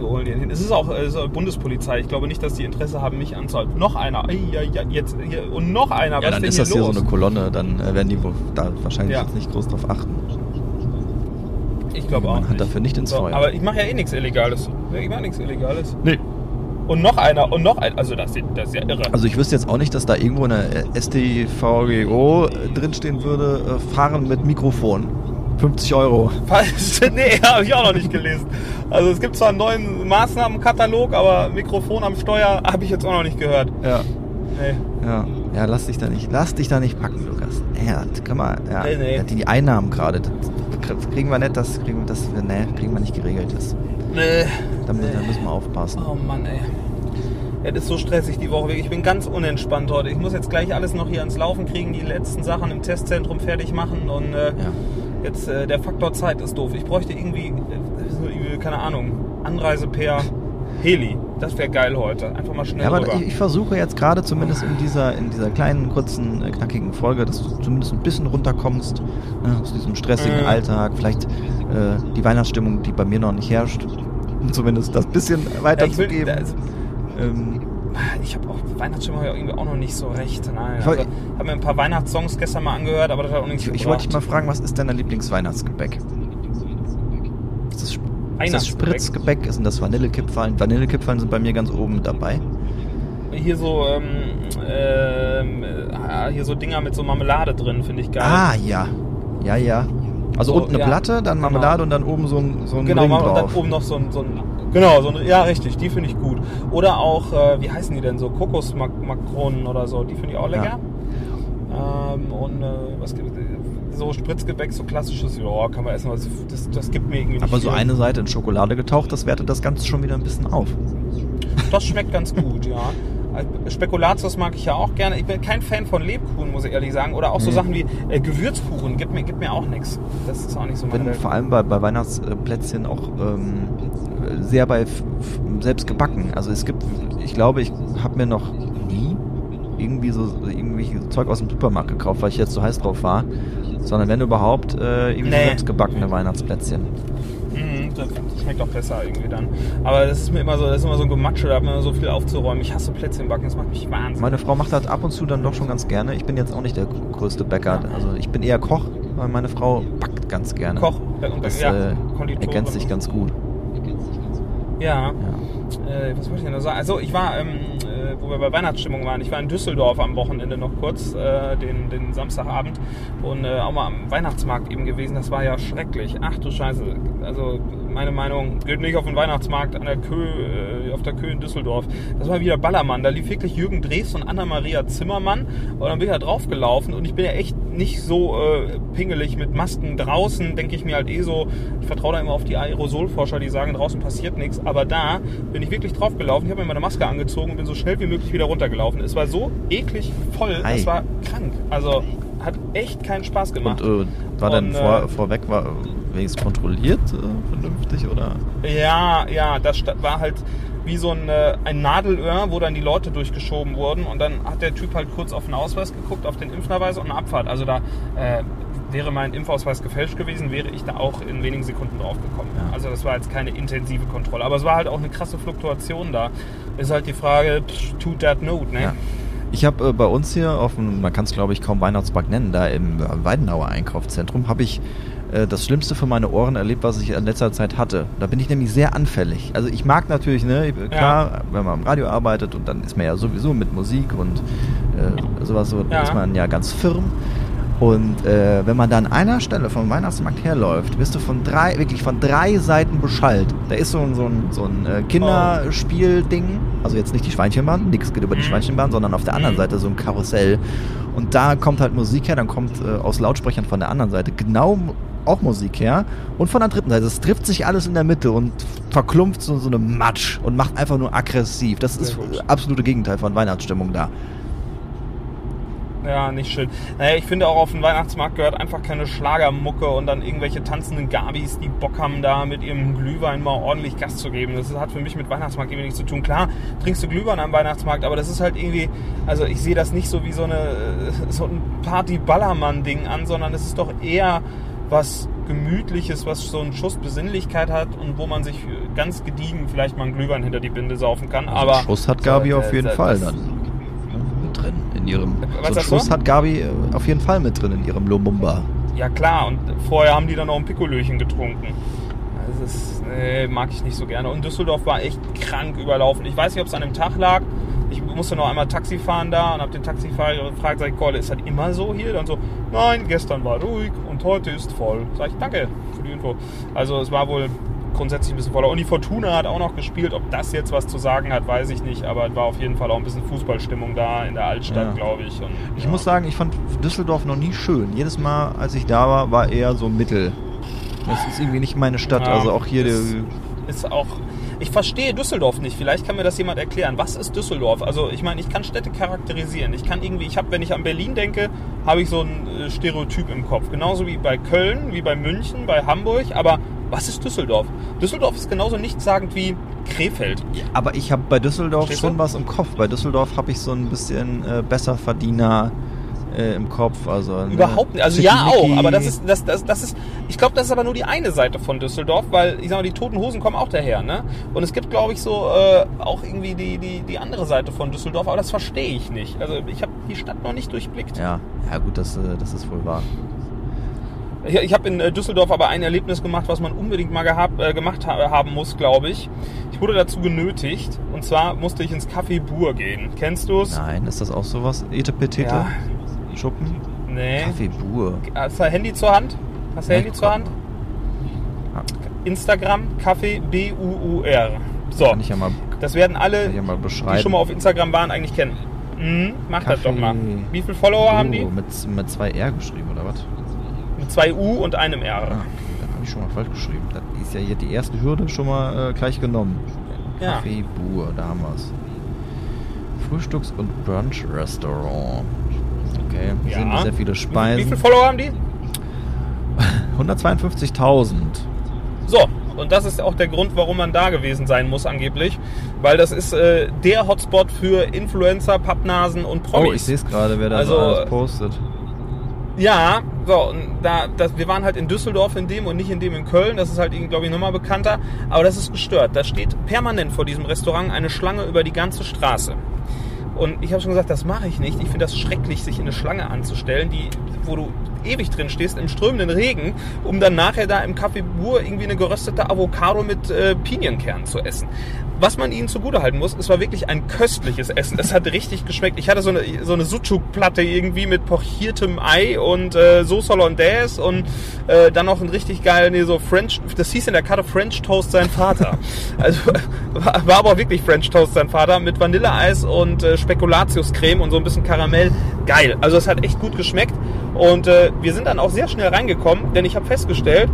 Holen hin? Es ist auch, äh, es ist Bundespolizei. Ich glaube nicht, dass die Interesse haben, mich anzuhalten. Noch einer. Ei, ei, ei, jetzt hier. Und noch einer. Ja, Was dann ist das hier los? so eine Kolonne, dann äh, werden die wohl da wahrscheinlich Ja. jetzt nicht groß drauf achten. ich glaube auch Man hat nicht. dafür nicht ins Feuer. aber ich mache ja eh nichts Illegales. Ich mache nichts Illegales. Nee. Und noch einer. Und noch einer. Also das, das ist ja irre. Also ich wüsste jetzt auch nicht, dass da irgendwo eine STVGO äh, drinstehen würde, fahren mit Mikrofon. 50 Euro. *laughs* Nee, habe ich auch noch nicht gelesen. Also es gibt zwar einen neuen Maßnahmenkatalog, aber Mikrofon am Steuer habe ich jetzt auch noch nicht gehört. Ja. Nee. Ja, ja, lass dich da nicht, lass dich da nicht packen, Lukas. Ja, kann man, ja, Nee, nee. Die, die Einnahmen gerade, das, kriegen wir nicht, das kriegen wir, das, nee, kriegen wir nicht geregelt. Das, Nee. da, da müssen wir aufpassen. Oh Mann, ey. Ja, das ist so stressig die Woche. Ich bin ganz unentspannt heute. Ich muss jetzt gleich alles noch hier ans Laufen kriegen, die letzten Sachen im Testzentrum fertig machen und äh, Ja. Jetzt äh, der Faktor Zeit ist doof. Ich bräuchte irgendwie, äh, keine Ahnung, Anreise per Heli. Das wäre geil heute. Einfach mal schnell Ja, aber ich, ich versuche jetzt gerade zumindest in dieser, in dieser kleinen, kurzen, äh, knackigen Folge, dass du zumindest ein bisschen runterkommst ne, aus diesem stressigen Mhm. Alltag. Vielleicht äh, die Weihnachtsstimmung, die bei mir noch nicht herrscht, zumindest das bisschen ja, ich will, weiterzugeben. ähm, ich habe auch Weihnachtsstimmung hab irgendwie auch noch nicht so recht. Nein, Ich also, habe mir ein paar Weihnachtssongs gestern mal angehört, aber das hat auch nichts ich, ich wollte dich mal fragen, was ist dein Lieblingsweihnachtsgebäck? Ist das, ist das? Spritzgebäck? Sind das Vanillekipferln? Vanillekipferln sind bei mir ganz oben dabei. Hier so, ähm, ähm, äh, hier so Dinger mit so Marmelade drin, finde ich geil. Ah, ja. Ja, ja. Also So, unten eine ja. Platte, dann Genau. Marmelade und dann oben so ein, so ein Genau, Ring mal- und dann drauf. oben noch so ein, so ein genau, so ein, ja richtig, die finde ich gut. Oder auch, äh, wie heißen die denn so, Kokosmakronen oder so, die finde ich auch lecker. Ähm, und äh, was gibt so Spritzgebäck, so klassisches, ja, kann man essen, das, das, das gibt mir irgendwie Aber so viel. eine Seite in Schokolade getaucht, das wertet das Ganze schon wieder ein bisschen auf. Das schmeckt ganz gut, ja. Also Spekulatius mag ich ja auch gerne. Ich bin kein Fan von Lebkuchen, muss ich ehrlich sagen. Oder auch so Nee. Sachen wie äh, Gewürzkuchen. Gibt mir, gibt mir auch nichts. Das ist auch nicht so meine Bin Welt. vor allem bei, bei Weihnachtsplätzchen auch ähm, sehr bei selbst gebacken. Also es gibt, ich glaube, ich habe mir noch nie irgendwie so irgendwie Zeug aus dem Supermarkt gekauft, weil ich jetzt so heiß drauf war. Sondern wenn überhaupt äh, irgendwie Nee. selbst gebackene Weihnachtsplätzchen. Mhm, das schmeckt auch besser irgendwie dann. Aber das ist mir immer so, das ist immer so ein Gematsche, da hat man immer so viel aufzuräumen. Ich hasse Plätzchenbacken, das macht mich wahnsinnig. Meine Frau macht das ab und zu dann doch schon ganz gerne. Ich bin jetzt auch nicht der größte Bäcker. Also ich bin eher Koch, weil meine Frau backt ganz gerne. Koch und Das ja, äh, ergänzt sich ganz gut. Ja. Ja. Äh, was wollte ich denn da sagen? Also ich war, ähm, äh, wo wir bei Weihnachtsstimmung waren, ich war in Düsseldorf am Wochenende noch kurz, äh, den, den Samstagabend und äh, auch mal am Weihnachtsmarkt eben gewesen. Das war ja schrecklich. Ach du Scheiße. Also meine Meinung, geht nicht auf den Weihnachtsmarkt an der Kö, äh, auf der Kö in Düsseldorf. Das war wieder Ballermann. Da lief wirklich Jürgen Drews und Anna-Maria Zimmermann und dann bin ich da draufgelaufen und ich bin ja echt nicht so äh, pingelig mit Masken draußen, denke ich mir halt eh so, ich vertraue da immer auf die Aerosolforscher, die sagen, draußen passiert nichts, aber da bin ich wirklich draufgelaufen, ich habe mir meine Maske angezogen und bin so schnell wie möglich wieder runtergelaufen. Es war so eklig voll, Ei. es war krank. Also hat echt keinen Spaß gemacht. Und äh, war denn Und, vor, äh, vorweg war wenigstens kontrolliert äh, vernünftig oder? Ja, ja, das war halt wie so ein, äh, ein Nadelöhr, wo dann die Leute durchgeschoben wurden und dann hat der Typ halt kurz auf den Ausweis geguckt, auf den Impfnachweis und eine Abfahrt. Also da äh, wäre mein Impfausweis gefälscht gewesen, wäre ich da auch in wenigen Sekunden draufgekommen. Ja. Also das war jetzt keine intensive Kontrolle. Aber es war halt auch eine krasse Fluktuation da. Ist halt die Frage, pff, tut that note, ne? Ja. Ich habe äh, bei uns hier auf dem, man kann es glaube ich kaum Weihnachtsmarkt nennen, da im äh, Weidenauer Einkaufszentrum, habe ich das Schlimmste für meine Ohren erlebt, was ich in letzter Zeit hatte. Da bin ich nämlich sehr anfällig. Also ich mag natürlich, ne, klar, wenn man im Radio arbeitet und dann ist man ja sowieso mit Musik und äh, sowas so, Ja. ist man ja ganz firm. Und äh, wenn man da an einer Stelle vom Weihnachtsmarkt herläuft, wirst du von drei, wirklich von drei Seiten beschallt. Da ist so ein, so ein, so ein äh, Kinderspielding, also jetzt nicht die Schweinchenbahn, nichts geht über die Mhm. Schweinchenbahn, sondern auf der anderen Mhm. Seite so ein Karussell. Und da kommt halt Musik her, dann kommt äh, aus Lautsprechern von der anderen Seite genau auch Musik her. Und von der dritten Seite, es trifft sich alles in der Mitte und verklumpft so, so eine Matsch und macht einfach nur aggressiv. Das ist absolute Gegenteil von Weihnachtsstimmung da. Ja, nicht schön. Naja, ich finde auch auf den Weihnachtsmarkt gehört einfach keine Schlagermucke und dann irgendwelche tanzenden Gabis, die Bock haben, da mit ihrem Glühwein mal ordentlich Gas zu geben. Das hat für mich mit Weihnachtsmarkt irgendwie nichts zu tun. Klar, trinkst du Glühwein am Weihnachtsmarkt, aber das ist halt irgendwie, also ich sehe das nicht so wie so eine *laughs* so ein Party-Ballermann-Ding an, sondern es ist doch eher was Gemütliches, was so einen Schuss Besinnlichkeit hat und wo man sich ganz gediegen vielleicht mal einen Glühwein hinter die Binde saufen kann. Aber Also Schuss hat Gabi so, auf jeden das- Fall dann drin in ihrem. Was so einen Schuss hat Gabi äh, auf jeden Fall mit drin in ihrem Lumumba. Ja klar, und vorher haben die dann noch ein Pikolöchen getrunken. Das ist, nee, mag ich nicht so gerne. Und Düsseldorf war echt krank überlaufen. Ich weiß nicht, ob es an dem Tag lag. Ich musste noch einmal Taxi fahren da und habe den Taxifahrer gefragt, sag ich, Kolle, ist das immer so hier? Dann so, nein, gestern war ruhig und heute ist voll. Sag ich, danke für die Info. Also es war wohl grundsätzlich ein bisschen voller. Und die Fortuna hat auch noch gespielt. Ob das jetzt was zu sagen hat, weiß ich nicht. Aber es war auf jeden Fall auch ein bisschen Fußballstimmung da in der Altstadt, Ja. glaube ich. Und, Ich ja. muss sagen, ich fand Düsseldorf noch nie schön. Jedes Mal, als ich da war, war eher so mittel. Das ist irgendwie nicht meine Stadt. Ja, also auch hier die, ist auch. Ich verstehe Düsseldorf nicht. Vielleicht kann mir das jemand erklären. Was ist Düsseldorf? Also ich meine, ich kann Städte charakterisieren. Ich kann irgendwie, ich habe, wenn ich an Berlin denke, habe ich so ein äh, Stereotyp im Kopf. Genauso wie bei Köln, wie bei München, bei Hamburg. Aber was ist Düsseldorf? Düsseldorf ist genauso nichtssagend wie Krefeld. Aber ich habe bei Düsseldorf Verstehst du? schon was im Kopf. Bei Düsseldorf habe ich so ein bisschen äh, Besserverdiener äh, im Kopf. Also, ne, Überhaupt nicht. Also ja auch, aber das ist, das, das, das ist, ich glaube, das ist aber nur die eine Seite von Düsseldorf, weil ich sag mal, die Toten Hosen kommen auch daher, ne? Und es gibt, glaube ich, so äh, auch irgendwie die, die, die andere Seite von Düsseldorf, aber das verstehe ich nicht. Also ich habe die Stadt noch nicht durchblickt. Ja, ja gut, das, äh, das ist wohl wahr. Ich, habe in äh, Düsseldorf aber ein Erlebnis gemacht, was man unbedingt mal gehab, äh, gemacht ha haben muss, glaube ich. Ich wurde dazu genötigt, und zwar musste ich ins Café Bur gehen. Kennst du es? Nein, ist das auch sowas? Etepetete? Ja. Schuppen? Nee. Kaffee Bur. Hast du ein Handy zur Hand? Hast du ein Handy zur Hand? Instagram, Kaffee B-U-U-R. So, Kann ich ja mal, das werden alle, ja mal die schon mal auf Instagram waren, eigentlich kennen. Mhm, mach das Kaffee doch mal. Wie viele Follower haben die? Mit, mit zwei R geschrieben, oder was? Zwei U und einem R. Ah, okay, dann habe ich schon mal falsch geschrieben. Das ist ja hier die erste Hürde schon mal äh, gleich genommen. Ja. Kaffee Bur, da haben wir es. Frühstücks- und Brunch-Restaurant. Okay, Ja. sehen sehr viele Wie, wie Speisen. viele Follower haben die? *laughs* 152.000. So, und das ist auch der Grund, warum man da gewesen sein muss angeblich. Weil das ist äh, der Hotspot für Influencer, Pappnasen und Promis. Oh, ich sehe es gerade, wer da Also, so alles postet. Ja, so, und da, das, wir waren halt in Düsseldorf in dem und nicht in dem in Köln. Das ist halt, glaube ich, nochmal bekannter. Aber das ist gestört. Da steht permanent vor diesem Restaurant eine Schlange über die ganze Straße. Und ich habe schon gesagt, das mache ich nicht. Ich finde das schrecklich, sich in eine Schlange anzustellen, die, wo du ewig drin stehst im strömenden Regen, um dann nachher da im Café Bur irgendwie eine geröstete Avocado mit äh, Pinienkernen zu essen. Was man ihnen zugutehalten muss, es war wirklich ein köstliches Essen. Es hat richtig geschmeckt. Ich hatte so eine, so eine Sucuk-Platte irgendwie mit pochiertem Ei und äh, Sauce Hollandaise und äh, dann noch ein richtig geil, nee, so French, das hieß in der Karte French Toast sein Vater. *laughs* also war, war aber auch wirklich French Toast sein Vater mit Vanilleeis und äh, Spekulatiuscreme und so ein bisschen Karamell. Geil. Also es hat echt gut geschmeckt und äh, wir sind dann auch sehr schnell reingekommen, denn ich habe festgestellt,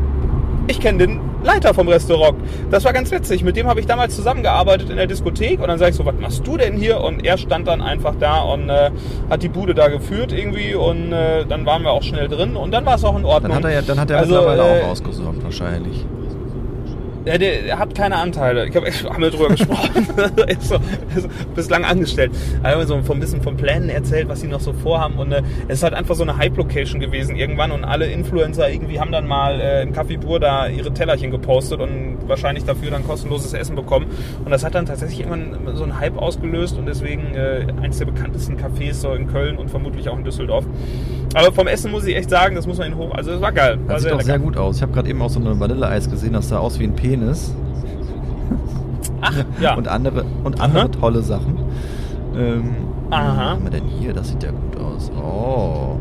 ich kenne den Leiter vom Restaurant. Das war ganz witzig. Mit dem habe ich damals zusammengearbeitet in der Diskothek und dann sage ich so, was machst du denn hier? Und er stand dann einfach da und äh, hat die Bude da geführt irgendwie und äh, dann waren wir auch schnell drin und dann war es auch in Ordnung. Dann hat er ja, dann hat er Also, mittlerweile äh, auch ausgesorgt, wahrscheinlich. Der, der hat keine Anteile. Ich habe *laughs* haben wir drüber gesprochen. *laughs* Er ist so, ist bislang angestellt. Er hat mir so ein bisschen von Plänen erzählt, was sie noch so vorhaben. Und äh, es ist halt einfach so eine Hype-Location gewesen irgendwann. Und alle Influencer irgendwie haben dann mal äh, im Café Bur da ihre Tellerchen gepostet und wahrscheinlich dafür dann kostenloses Essen bekommen. Und das hat dann tatsächlich irgendwann so einen Hype ausgelöst. Und deswegen äh, eins der bekanntesten Cafés so in Köln und vermutlich auch in Düsseldorf. Aber vom Essen muss ich echt sagen, das muss man ihn hoch. Also es war geil. War Das sieht auch sehr gut aus. Ich habe gerade eben auch so eine Vanilleeis gesehen, das sah aus wie ein Penis. Ach, ja. Und andere, und andere Aha. tolle Sachen. Ähm, Aha. Was haben wir denn hier? Das sieht ja gut aus. Oh.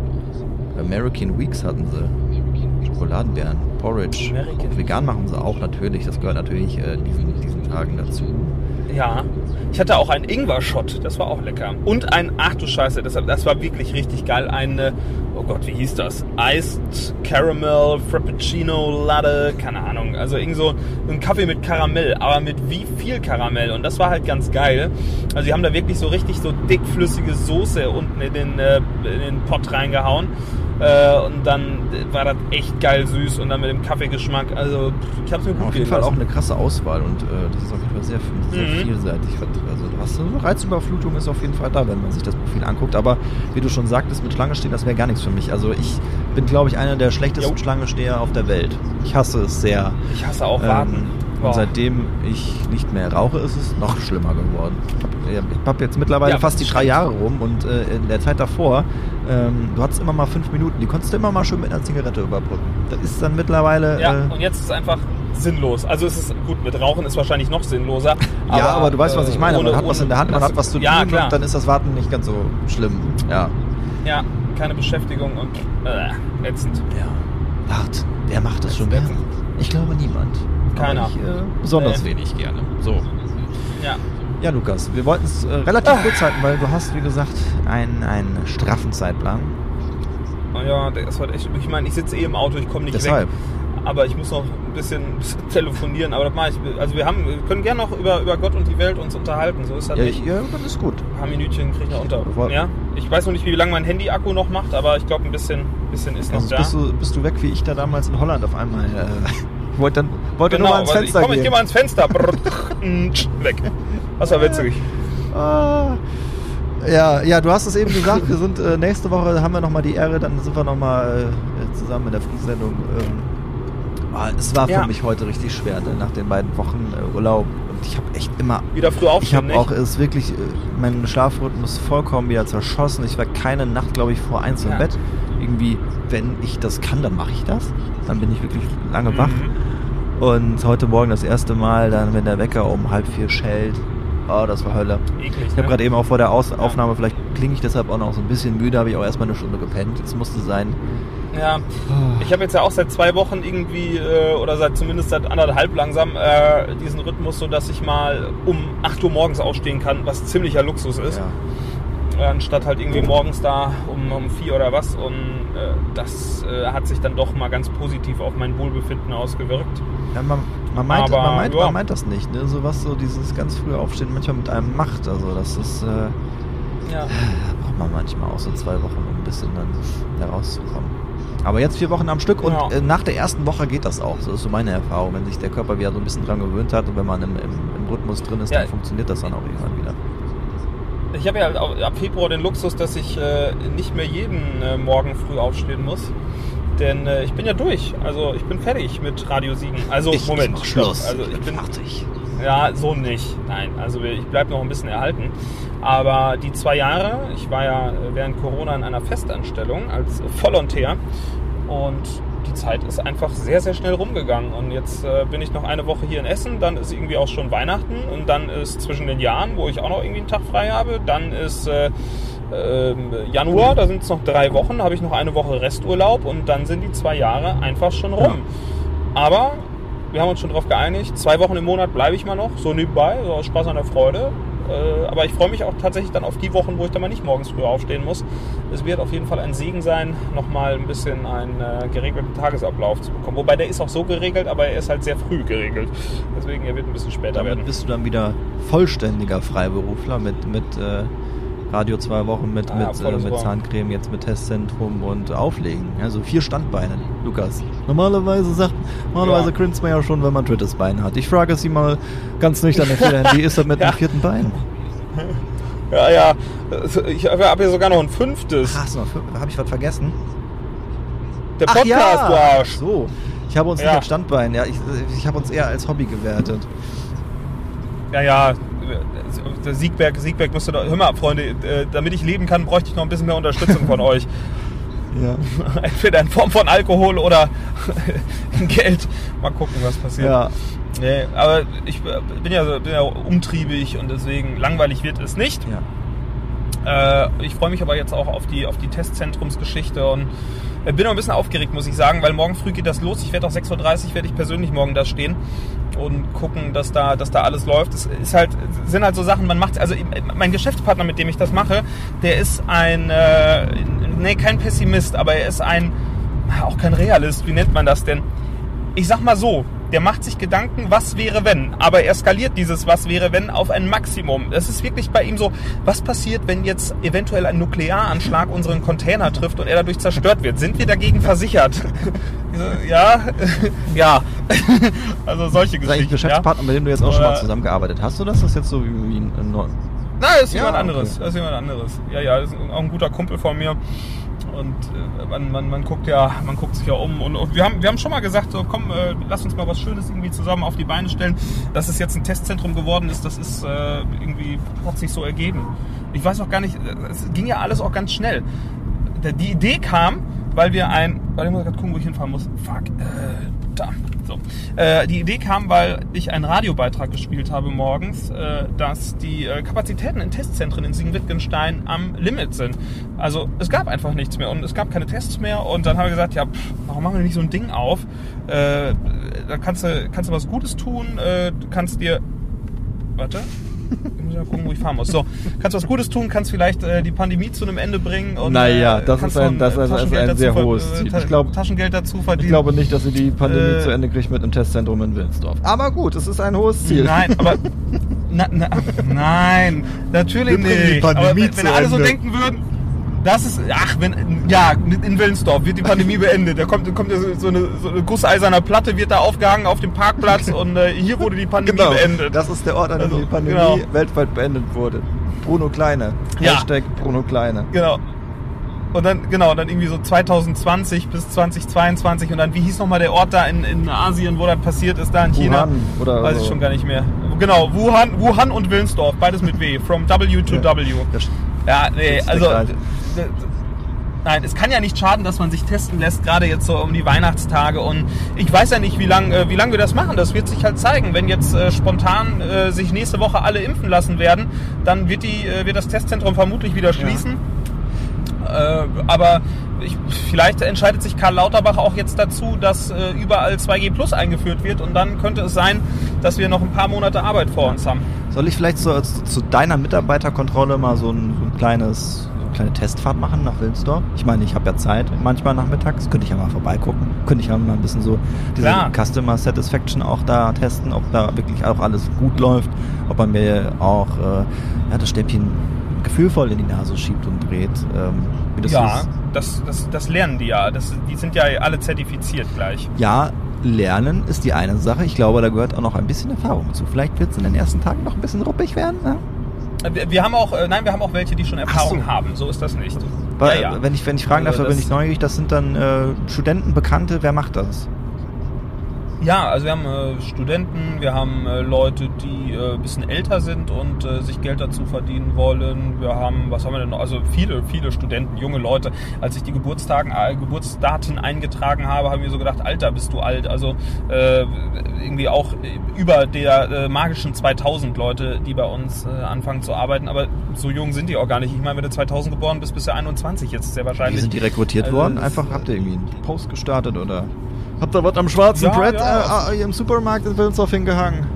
American Weeks hatten sie. Schokoladenbeeren, Porridge. Vegan machen sie auch natürlich. Das gehört natürlich äh, diesen, diesen Tagen dazu. Ja. Ich hatte auch einen Ingwer-Shot, das war auch lecker. Und ein, ach du Scheiße, das, das war wirklich richtig geil. Ein, äh, oh Gott, wie hieß das? Iced Caramel Frappuccino Latte, keine Ahnung. Also irgend so ein Kaffee mit Karamell, aber mit wie viel Karamell. Und das war halt ganz geil. Also die haben da wirklich so richtig so dickflüssige Soße unten in den, äh, in den Pott reingehauen. Äh, und dann war das echt geil süß und dann mit dem Kaffeegeschmack. Also ich hab's mir gut Auf jeden Fall auch eine krasse Auswahl und äh, das ist auf jeden Fall sehr, sehr Mhm. vielseitig. Also du hast eine Reizüberflutung ist auf jeden Fall da, wenn man sich das Profil anguckt. Aber wie du schon sagtest, mit Schlange stehen, das wäre gar nichts für mich. Also ich bin, glaube ich, einer der schlechtesten Jo. Schlangensteher auf der Welt. Ich hasse es sehr. Ich hasse auch warten. Ähm, Boah. und seitdem ich nicht mehr rauche, ist es noch schlimmer geworden. Ich habe jetzt mittlerweile Ja, fast die drei. Jahre rum und äh, in der Zeit davor, ähm, du hattest immer mal fünf Minuten, die konntest du immer mal schön mit einer Zigarette überbrücken. Das ist dann mittlerweile. Ja, äh, und jetzt ist es einfach sinnlos. Also es ist gut, mit Rauchen ist wahrscheinlich noch sinnloser. ja, aber du weißt, was ich meine. ohne- man hat was in der Hand, man ohne- hat was zu tun Ja, und dann ist das Warten nicht ganz so schlimm. Ja. ja, keine Beschäftigung und äh, ätzend. Ja. Wart, wer macht das schon mehr? Ich glaube niemand. Keiner. Aber ich, äh, besonders Nee. wenig gerne. So. Ja. Ja, Lukas, wir wollten es äh, relativ kurz halten, weil du hast, wie gesagt, einen, einen straffen Zeitplan. Und ja, der ist heute echt. Ich meine, ich sitze eh im Auto, ich komme nicht Deshalb. weg. Aber ich muss noch ein bisschen, *laughs* telefonieren. Aber das mache ich. Also wir haben, wir können gerne noch über, über Gott und die Welt uns unterhalten. So ist das Ja, nicht. ja, dann ist gut. Ein paar Minütchen kriege ich noch unter. Ja. Ich weiß noch nicht, wie lange mein Handy-Akku noch macht, aber ich glaube ein bisschen, bisschen ist noch Also da. bist, du, bist du weg wie ich da damals in Holland auf einmal. Äh, ich *laughs* wollte dann wollte genau, nur mal ans also Fenster ich, komm, ich gehen. gehe mal ans Fenster. Weg. Das war witzig. Ah. Ja, ja, du hast es eben gesagt, wir sind äh, nächste Woche haben wir nochmal die Ehre, dann sind wir nochmal äh, zusammen in der Frühsendung. Ähm, es war für Ja. mich heute richtig schwer, ne, nach den beiden Wochen äh, Urlaub. Und ich habe echt immer. Wieder früh Ich aufstehen, habe nicht? auch es wirklich äh, meinen Schlafrhythmus vollkommen wieder zerschossen. Ich war keine Nacht, glaube ich, vor eins im Ja. Bett. Irgendwie, wenn ich das kann, dann mache ich das. Dann bin ich wirklich lange wach. Mhm. Und heute Morgen das erste Mal, dann wenn der Wecker um halb vier schellt. Oh, das war Hölle. Eklig, Ich habe ne? gerade eben auch vor der Aus Aufnahme, vielleicht klinge ich deshalb auch noch so ein bisschen müde, habe ich auch erstmal eine Stunde gepennt. Es musste sein. Ja, ich habe jetzt ja auch seit zwei Wochen irgendwie, äh, oder seit zumindest seit anderthalb langsam, äh, diesen Rhythmus, so dass ich mal um 8 Uhr morgens aufstehen kann, was ziemlicher Luxus ist. Ja. Äh, anstatt halt irgendwie morgens da um, um 4 oder was. Und äh, das äh, hat sich dann doch mal ganz positiv auf mein Wohlbefinden ausgewirkt. Ja, man, man, meint, Aber, man, meint, ja. man meint das nicht, ne? So was so dieses ganz frühe Aufstehen manchmal mit einem macht. Also das ist, äh, Ja. braucht man manchmal auch so zwei Wochen, um ein bisschen dann da rauszukommen. Aber jetzt vier Wochen am Stück und Ja. äh, nach der ersten Woche geht das auch. So ist so meine Erfahrung. Wenn sich der Körper wieder so ein bisschen dran gewöhnt hat und wenn man im, im, im Rhythmus drin ist, Ja. dann funktioniert das dann auch irgendwann wieder. Ich habe ja halt ab Februar den Luxus, dass ich äh, nicht mehr jeden äh, Morgen früh aufstehen muss. Denn äh, ich bin ja durch. Also ich bin fertig mit Radio Siegen. Also Moment. mach Schluss. Also ich bin fertig. Ja, so nicht. Nein, also ich bleibe noch ein bisschen erhalten. Aber die zwei Jahre, ich war ja während Corona in einer Festanstellung als Volontär und die Zeit ist einfach sehr, sehr schnell rumgegangen. Und jetzt äh, bin ich noch eine Woche hier in Essen, dann ist irgendwie auch schon Weihnachten und dann ist zwischen den Jahren, wo ich auch noch irgendwie einen Tag frei habe, dann ist äh, ähm, Januar, da sind es noch drei Wochen, habe ich noch eine Woche Resturlaub und dann sind die zwei Jahre einfach schon rum. Aber wir haben uns schon darauf geeinigt, zwei Wochen im Monat bleibe ich mal noch, so nebenbei, so aus Spaß an der Freude. Äh, aber ich freue mich auch tatsächlich dann auf die Wochen, wo ich dann mal nicht morgens früh aufstehen muss. Es wird auf jeden Fall ein Segen sein, nochmal ein bisschen einen äh, geregelten Tagesablauf zu bekommen. Wobei der ist auch so geregelt, aber er ist halt sehr früh geregelt. Deswegen, er wird ein bisschen später Damit werden. bist du dann wieder vollständiger Freiberufler mit, mit äh, Radio zwei Wochen, mit, Ah ja, mit, äh, mit. Zahncreme, jetzt mit Testzentrum und Auflegen. Also vier Standbeine, Lukas. Normalerweise sagt, normalerweise Ja. grinst man ja schon, wenn man ein drittes Bein hat. Ich frage Sie mal ganz nüchtern, wie ist das mit *laughs* Ja. dem vierten Bein? Ja, ja, ich habe hab hier sogar noch ein fünftes. Ach, habe ich was vergessen? Der Ach Podcast, ja, du Arsch. so. Ich habe uns Ja. nicht als Standbein, ja, ich, ich habe uns eher als Hobby gewertet. Ja, ja, Siegberg, Siegberg müsste doch, hör mal, Freunde, äh, damit ich leben kann, bräuchte ich noch ein bisschen mehr Unterstützung von euch. *laughs* Ja. *laughs* Entweder in Form von Alkohol oder *laughs* Geld. Mal gucken, was passiert. Ja. Nee, aber ich äh, bin ja, bin ja umtriebig und deswegen langweilig wird es nicht. ja. Äh, ich freue mich aber jetzt auch auf die, auf die Testzentrumsgeschichte und Äh, Bin auch ein bisschen aufgeregt, muss ich sagen, weil morgen früh geht das los. Ich werde auch 6.30 Uhr, werde ich persönlich morgen da stehen und gucken, dass da, dass da alles läuft. Es ist halt, sind halt so Sachen, man macht, also mein Geschäftspartner, mit dem ich das mache, der ist ein, äh, nee, kein Pessimist, aber er ist ein, auch kein Realist, wie nennt man das denn? Ich sag mal so, der macht sich Gedanken, was wäre wenn, aber er skaliert dieses was wäre wenn auf ein Maximum. Es ist wirklich bei ihm so, was passiert, wenn jetzt eventuell ein Nuklearanschlag unseren Container trifft und er dadurch zerstört wird? Sind wir dagegen versichert? *laughs* Ja, *laughs* ja. *laughs* also solche Das Geschichten. Geschäftspartner, ja. mit dem du jetzt auch schon mal zusammengearbeitet hast. Du das? Das ist jetzt so wie ein, Neu- Nein, das ist Ja, jemand okay. anderes. Das ist jemand anderes. Ja, ja, das ist auch ein guter Kumpel von mir. Und äh, man, man, man guckt ja, man guckt sich ja um. Und, und wir, haben, wir haben schon mal gesagt, so komm, äh, lass uns mal was Schönes irgendwie zusammen auf die Beine stellen. Dass es jetzt ein Testzentrum geworden ist, das ist äh, irgendwie, hat sich so ergeben. Ich weiß auch gar nicht, äh, es ging ja alles auch ganz schnell. Die Idee kam, weil wir ein, warte, ich muss gerade gucken, wo ich hinfahren muss. Fuck, äh, da. So. Äh, die Idee kam, weil ich einen Radiobeitrag gespielt habe morgens, äh, dass die äh, Kapazitäten in Testzentren in Siegen-Wittgenstein am Limit sind. Also es gab einfach nichts mehr und es gab keine Tests mehr und dann haben wir gesagt, ja, pff, warum machen wir nicht so ein Ding auf? Äh, da kannst du, kannst du was Gutes tun, äh, kannst dir Warte. Ich muss mal gucken, wo ich fahren muss. So, kannst was Gutes tun, kannst vielleicht äh, die Pandemie zu einem Ende bringen und Naja, äh, das ist ein- das ist- ein dazu sehr hohes äh, Ziel. Ta- Ich glaub- Taschengeld dazu verdienen. Ich glaube nicht, dass sie die Pandemie Äh, zu Ende kriegt mit einem Testzentrum in Wilnsdorf. Aber gut, es ist ein hohes Ziel. Nein, *laughs* aber na, na, nein, natürlich Wir bringen die nicht. Pandemie aber wenn, zu wenn alle so Ende. denken würden, das ist, ach, wenn, ja, in Willensdorf wird die Pandemie beendet. Da kommt, kommt ja so, eine, so eine gusseiserner Platte, wird da aufgehangen auf dem Parkplatz *laughs* und äh, hier wurde die Pandemie Genau, beendet. das ist der Ort, an dem Also, die Pandemie genau. weltweit beendet wurde. Bruno Kleine. Ja. Hashtag Bruno Kleine. Genau. Und dann, genau, dann irgendwie so 2020 bis 2022 und dann, wie hieß nochmal der Ort da in, in Asien, wo das passiert ist, da in China? Wuhan oder Weiß so. ich schon gar nicht mehr. Genau, Wuhan, Wuhan und Willensdorf, beides mit W. From W to Ja. W. Ja, nee, also. Nein, es kann ja nicht schaden, dass man sich testen lässt, gerade jetzt so um die Weihnachtstage. Und ich weiß ja nicht, wie lange äh, wie lang wir das machen. Das wird sich halt zeigen. Wenn jetzt äh, spontan äh, sich nächste Woche alle impfen lassen werden, dann wird, die, äh, wird das Testzentrum vermutlich wieder schließen. Äh, aber ich, vielleicht entscheidet sich Karl Lauterbach auch jetzt dazu, dass äh, überall 2G Plus eingeführt wird. Und dann könnte es sein, dass wir noch ein paar Monate Arbeit vor uns haben. Soll ich vielleicht so als, zu deiner Mitarbeiterkontrolle mal so ein, so ein kleines kleine Testfahrt machen nach Wilnsdorf? Ich meine, ich habe ja Zeit manchmal nachmittags, könnte ich ja mal vorbeigucken. Könnte ich ja mal ein bisschen so diese Klar. Customer Satisfaction auch da testen, ob da wirklich auch alles gut läuft, ob man mir auch äh, ja, das Stäbchen gefühlvoll in die Nase schiebt und dreht. Ähm, das ja, ist. das, das, das lernen die ja. Das, die sind ja alle zertifiziert gleich. Ja, lernen ist die eine Sache. Ich glaube, da gehört auch noch ein bisschen Erfahrung zu. Vielleicht wird es in den ersten Tagen noch ein bisschen ruppig werden. Ne? Wir, wir haben auch, äh, nein, wir haben auch welche, die schon Erfahrung so. haben. So ist das nicht. Weil, ja, ja. Wenn ich, wenn ich fragen darf, Also da bin ich neugierig. Das sind dann äh, Studenten, Bekannte. Wer macht das? Ja, also wir haben äh, Studenten, wir haben äh, Leute, die äh, ein bisschen älter sind und äh, sich Geld dazu verdienen wollen. Wir haben, was haben wir denn noch? Also viele, viele Studenten, junge Leute. Als ich die Geburtstagen, äh, Geburtsdaten eingetragen habe, haben wir so gedacht, Alter, bist du alt. Also äh, irgendwie auch über der magischen 2000 Leute, die bei uns anfangen zu arbeiten. Aber so jung sind die auch gar nicht. Ich meine, wenn du 2000 geboren bist, bist du 21 jetzt sehr Wie wahrscheinlich. sind die rekrutiert Also worden? Einfach habt ihr irgendwie einen Post gestartet oder habt ihr was am schwarzen Ja, Brett ja. äh, äh, im Supermarkt in Wilnsdorf hingehangen?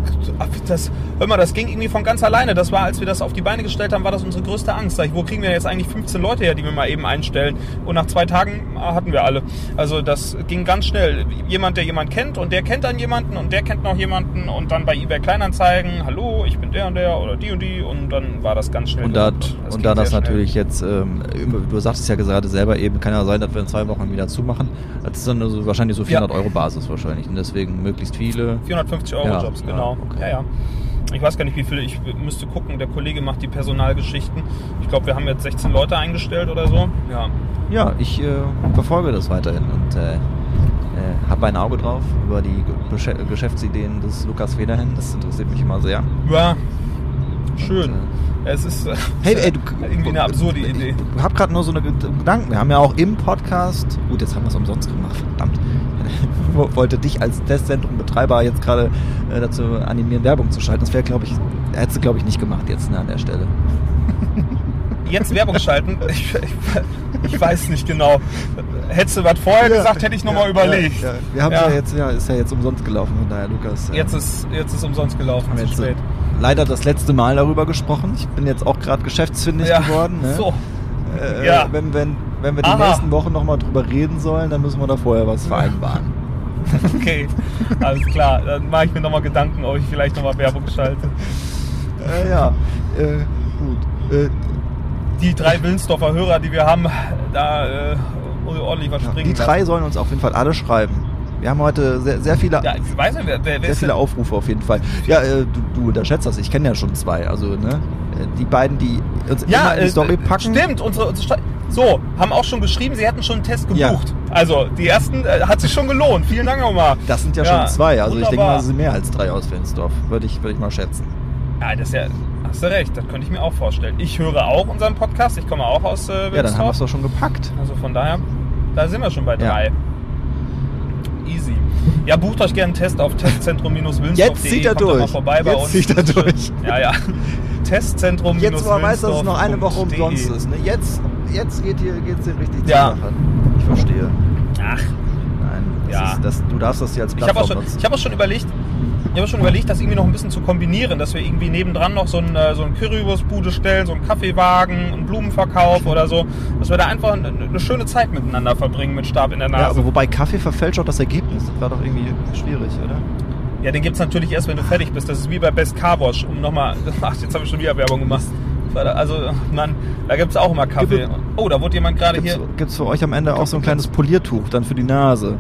Das, hör mal, das ging irgendwie von ganz alleine. Das war, als wir das auf die Beine gestellt haben, war das unsere größte Angst. Sag ich, wo kriegen wir jetzt eigentlich 15 Leute her, die wir mal eben einstellen? Und nach zwei Tagen ah, hatten wir alle. Also das ging ganz schnell. Jemand, der jemand kennt und der kennt dann jemanden und der kennt noch jemanden und dann bei eBay Kleinanzeigen, hallo, ich bin der und der oder die und die und dann war das ganz schnell. Und da, gebucht. Das und da das schnell. natürlich jetzt, ähm, du sagst es ja gerade selber eben, kann ja sein, dass wir in zwei Wochen wieder zumachen. Das ist dann also wahrscheinlich so 400 Ja. Euro Basis wahrscheinlich. Und deswegen möglichst viele. 450 Euro Ja, Jobs, ja, genau. okay. Ja, ja. Ich weiß gar nicht, wie viele. Ich müsste gucken. Der Kollege macht die Personalgeschichten. Ich glaube, wir haben jetzt 16 Leute eingestellt oder so. Ja. Ja, ich äh, verfolge das weiterhin und äh, äh, habe ein Auge drauf über die Ge Geschäftsideen des Lukas Federhen. Das interessiert mich immer sehr. Ja, schön. Und, es ist äh, Hey, ey, du, *laughs* irgendwie eine absurde Idee. Ich hab gerade nur so eine Ged- Gedanken. Wir haben ja auch im Podcast, gut, jetzt haben wir es umsonst gemacht, verdammt. Ich wollte dich als Testzentrumebetreiber jetzt gerade äh, dazu animieren, Werbung zu schalten. Das wäre, glaube ich, hättest du, glaube ich, nicht gemacht jetzt ne, an der Stelle. *laughs* jetzt Werbung schalten? Ich, ich, ich weiß nicht genau. Hättest du was vorher gesagt, hätte ich nochmal überlegt. Ja, ja. Wir haben Ja. ja. jetzt, ja, ist ja jetzt umsonst gelaufen, von daher, Lukas. äh, Jetzt ist jetzt ist umsonst gelaufen. Zu spät. leider das letzte Mal darüber gesprochen. Ich bin jetzt auch gerade geschäftsfindig Ja, geworden. Ne? so. Äh, ja. wenn, wenn, wenn wir die Aha. nächsten Wochen nochmal drüber reden sollen, dann müssen wir da vorher was vereinbaren. *laughs* Okay, alles klar. Dann mache ich mir nochmal Gedanken, ob ich vielleicht nochmal Werbung schalte. Äh, ja, äh, gut. Äh, Die drei Willensdorfer Hörer, die wir haben, da äh, ordentlich was ja, springen. die drei sollen uns auf jeden Fall alle schreiben. Wir haben heute sehr, sehr viele. Ja, ich weiß nicht, wer, wer, sehr viele? Aufrufe auf jeden Fall. Ja, äh, du, du unterschätzt das. Ich kenne ja schon zwei. Also, ne? Äh, Die beiden, die uns Ja, in die äh, Story packen. Stimmt, unsere, unsere so, haben auch schon geschrieben, sie hätten schon einen Test Ja. gebucht. Also, die ersten äh, hat sich schon gelohnt. Vielen Dank nochmal. Das sind ja, Ja, schon zwei. Also ich denke wunderbar. mal, es sind mehr als drei aus Wilnsdorf. Würde ich, würde ich mal schätzen. Ja, das ist ja, hast du recht, das könnte ich mir auch vorstellen. Ich höre auch unseren Podcast, ich komme auch aus äh, Ja, dann haben wir es doch schon gepackt. Also von daher, da sind wir schon bei Ja. Easy. Ja, bucht euch gerne einen Test auf testzentrum-wilnsdorf.de. Jetzt zieht er Kommt durch. vorbei bei Jetzt uns. er durch. Ja, ja. Testzentrum Jetzt, wo er weiß, dass es noch eine Woche Wilnsdorf.de. umsonst ist. Ne? Jetzt, jetzt geht hier geht's hier richtig zur Ja. Sache. Ich verstehe. Ach, Nein, das Ja. ist, das, du darfst das hier als ich habe auch, Plattform schon- nutzen. ich hab auch schon überlegt, ich habe schon überlegt, das irgendwie noch ein bisschen zu kombinieren, dass wir irgendwie nebendran noch so ein, äh, so ein Currywurstbude stellen, so einen Kaffeewagen, einen Blumenverkauf oder so, dass wir da einfach eine, eine schöne Zeit miteinander verbringen mit Stab in der Ja, Nase. aber wobei Kaffee verfälscht auch das Ergebnis. Das war doch irgendwie schwierig, oder? Ja, den gibt's natürlich erst, wenn du fertig bist. Das ist wie bei Best Car Wash. Um nochmal. *laughs* Ach, jetzt habe ich schon wieder Werbung gemacht. Also, Mann, da gibt's auch immer Kaffee. Gibt- Oh, da wurde jemand gerade hier. gibt's für euch am Ende auch so ein kleines Poliertuch dann für die Nase?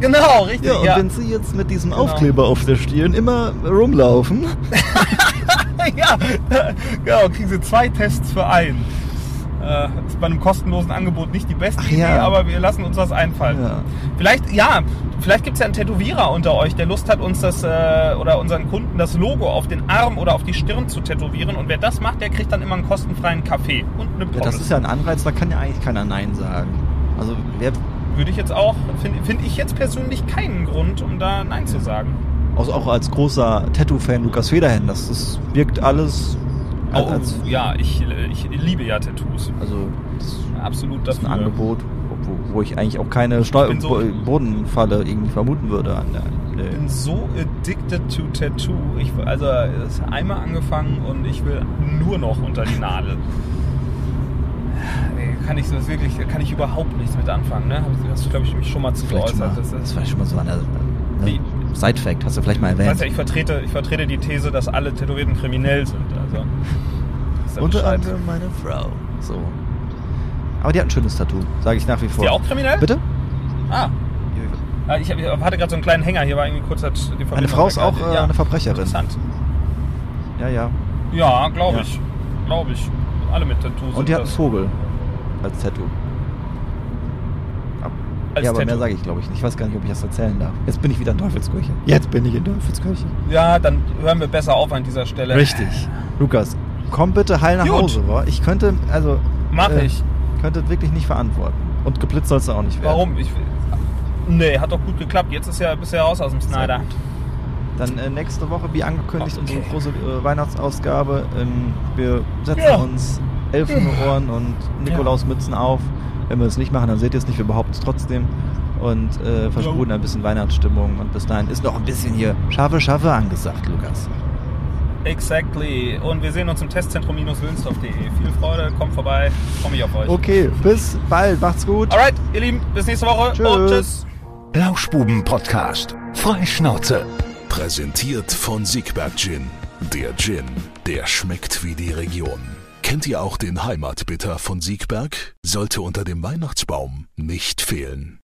Genau, richtig. Ja, und Ja, wenn sie jetzt mit diesem Genau. Aufkleber auf der Stirn immer rumlaufen, *laughs* ja. genau, kriegen sie zwei Tests für einen. Äh, ist bei einem kostenlosen Angebot nicht die beste Ach Idee, ja. aber wir lassen uns was einfallen. Ja. Vielleicht, ja, vielleicht gibt's ja einen Tätowierer unter euch, der Lust hat, uns das äh, oder unseren Kunden das Logo auf den Arm oder auf die Stirn zu tätowieren. Und wer das macht, der kriegt dann immer einen kostenfreien Kaffee und eine ja, Pommes. das ist ja ein Anreiz, da kann ja eigentlich keiner Nein sagen. Also wer, würde ich jetzt auch, finde find ich jetzt persönlich keinen Grund, um da Nein zu sagen. also auch als großer Tattoo-Fan Lukas Federhen, das, das wirkt alles als, Oh, als ja, ich, ich liebe ja Tattoos. also das Absolut ist ein dafür. Angebot, wo, wo ich eigentlich auch keine Steu so- Bo- Bodenfalle irgendwie vermuten würde an der. Ich bin so addicted to Tattoo. Ich, also, es ist einmal angefangen und ich will nur noch unter die Nadel. Kann ich das wirklich, kann ich überhaupt nichts mit anfangen, ne? Hast du, glaube ich, mich schon mal zu Vielleicht schon mal, geäußert. Das ist, war schon mal so eine, Wie? ne, Side-Fact, hast du vielleicht mal weißt erwähnt. ja, ich vertrete, ich vertrete die These, dass alle Tätowierten kriminell sind. Also, ihr Unter anderem meine Frau. So. Aber die hat ein schönes Tattoo, sage ich nach wie Ist vor. die auch kriminell? Bitte? Ah, Ah, Ich, hatte gerade so einen kleinen Hänger, hier war irgendwie kurz die Meine Frau ist auch äh, eine Verbrecherin. Interessant. Ja, ja. Ja, glaube Ja. ich. Glaube ich. Alle mit Tattoos. Und die hat einen. Vogel als Tattoo. Als ja, aber mehr Tattoo. sage ich glaube ich nicht. Ich weiß gar nicht, ob ich das erzählen darf. Jetzt bin ich wieder in Teufelskirche. Jetzt bin ich in Teufelskirche. Ja, dann hören wir besser auf an dieser Stelle. Richtig. Lukas, komm bitte heil nach Gut. Hause. Wa? Ich könnte, also... Mach ich. Könnte wirklich nicht verantworten. Und geblitzt sollst du auch nicht werden. Warum? Ich, nee, hat doch gut geklappt. Jetzt ist ja bisher raus aus dem Snyder. Dann äh, nächste Woche, wie angekündigt, Okay. unsere große äh, Weihnachtsausgabe. Ähm, wir setzen Ja. uns Elfenohren und Nikolausmützen auf. Wenn wir es nicht machen, dann seht ihr es nicht. Wir behaupten es trotzdem. Und äh, versprühen ein bisschen Weihnachtsstimmung. Und bis dahin ist noch ein bisschen hier Schaffe, Schaffe angesagt, Lukas. Exactly. Und wir sehen uns im Testzentrum-wilnsdorf.de. Viel Freude, kommt vorbei. Freue mich auf euch. Okay, bis bald. Macht's gut. Alright, ihr Lieben, bis nächste Woche Tschüss. und tschüss. Lauschbuben-Podcast. Freischnauze. Präsentiert von Siegberg Gin. Der Gin, der schmeckt wie die Region. Kennt ihr auch den Heimatbitter von Siegberg? Sollte unter dem Weihnachtsbaum nicht fehlen.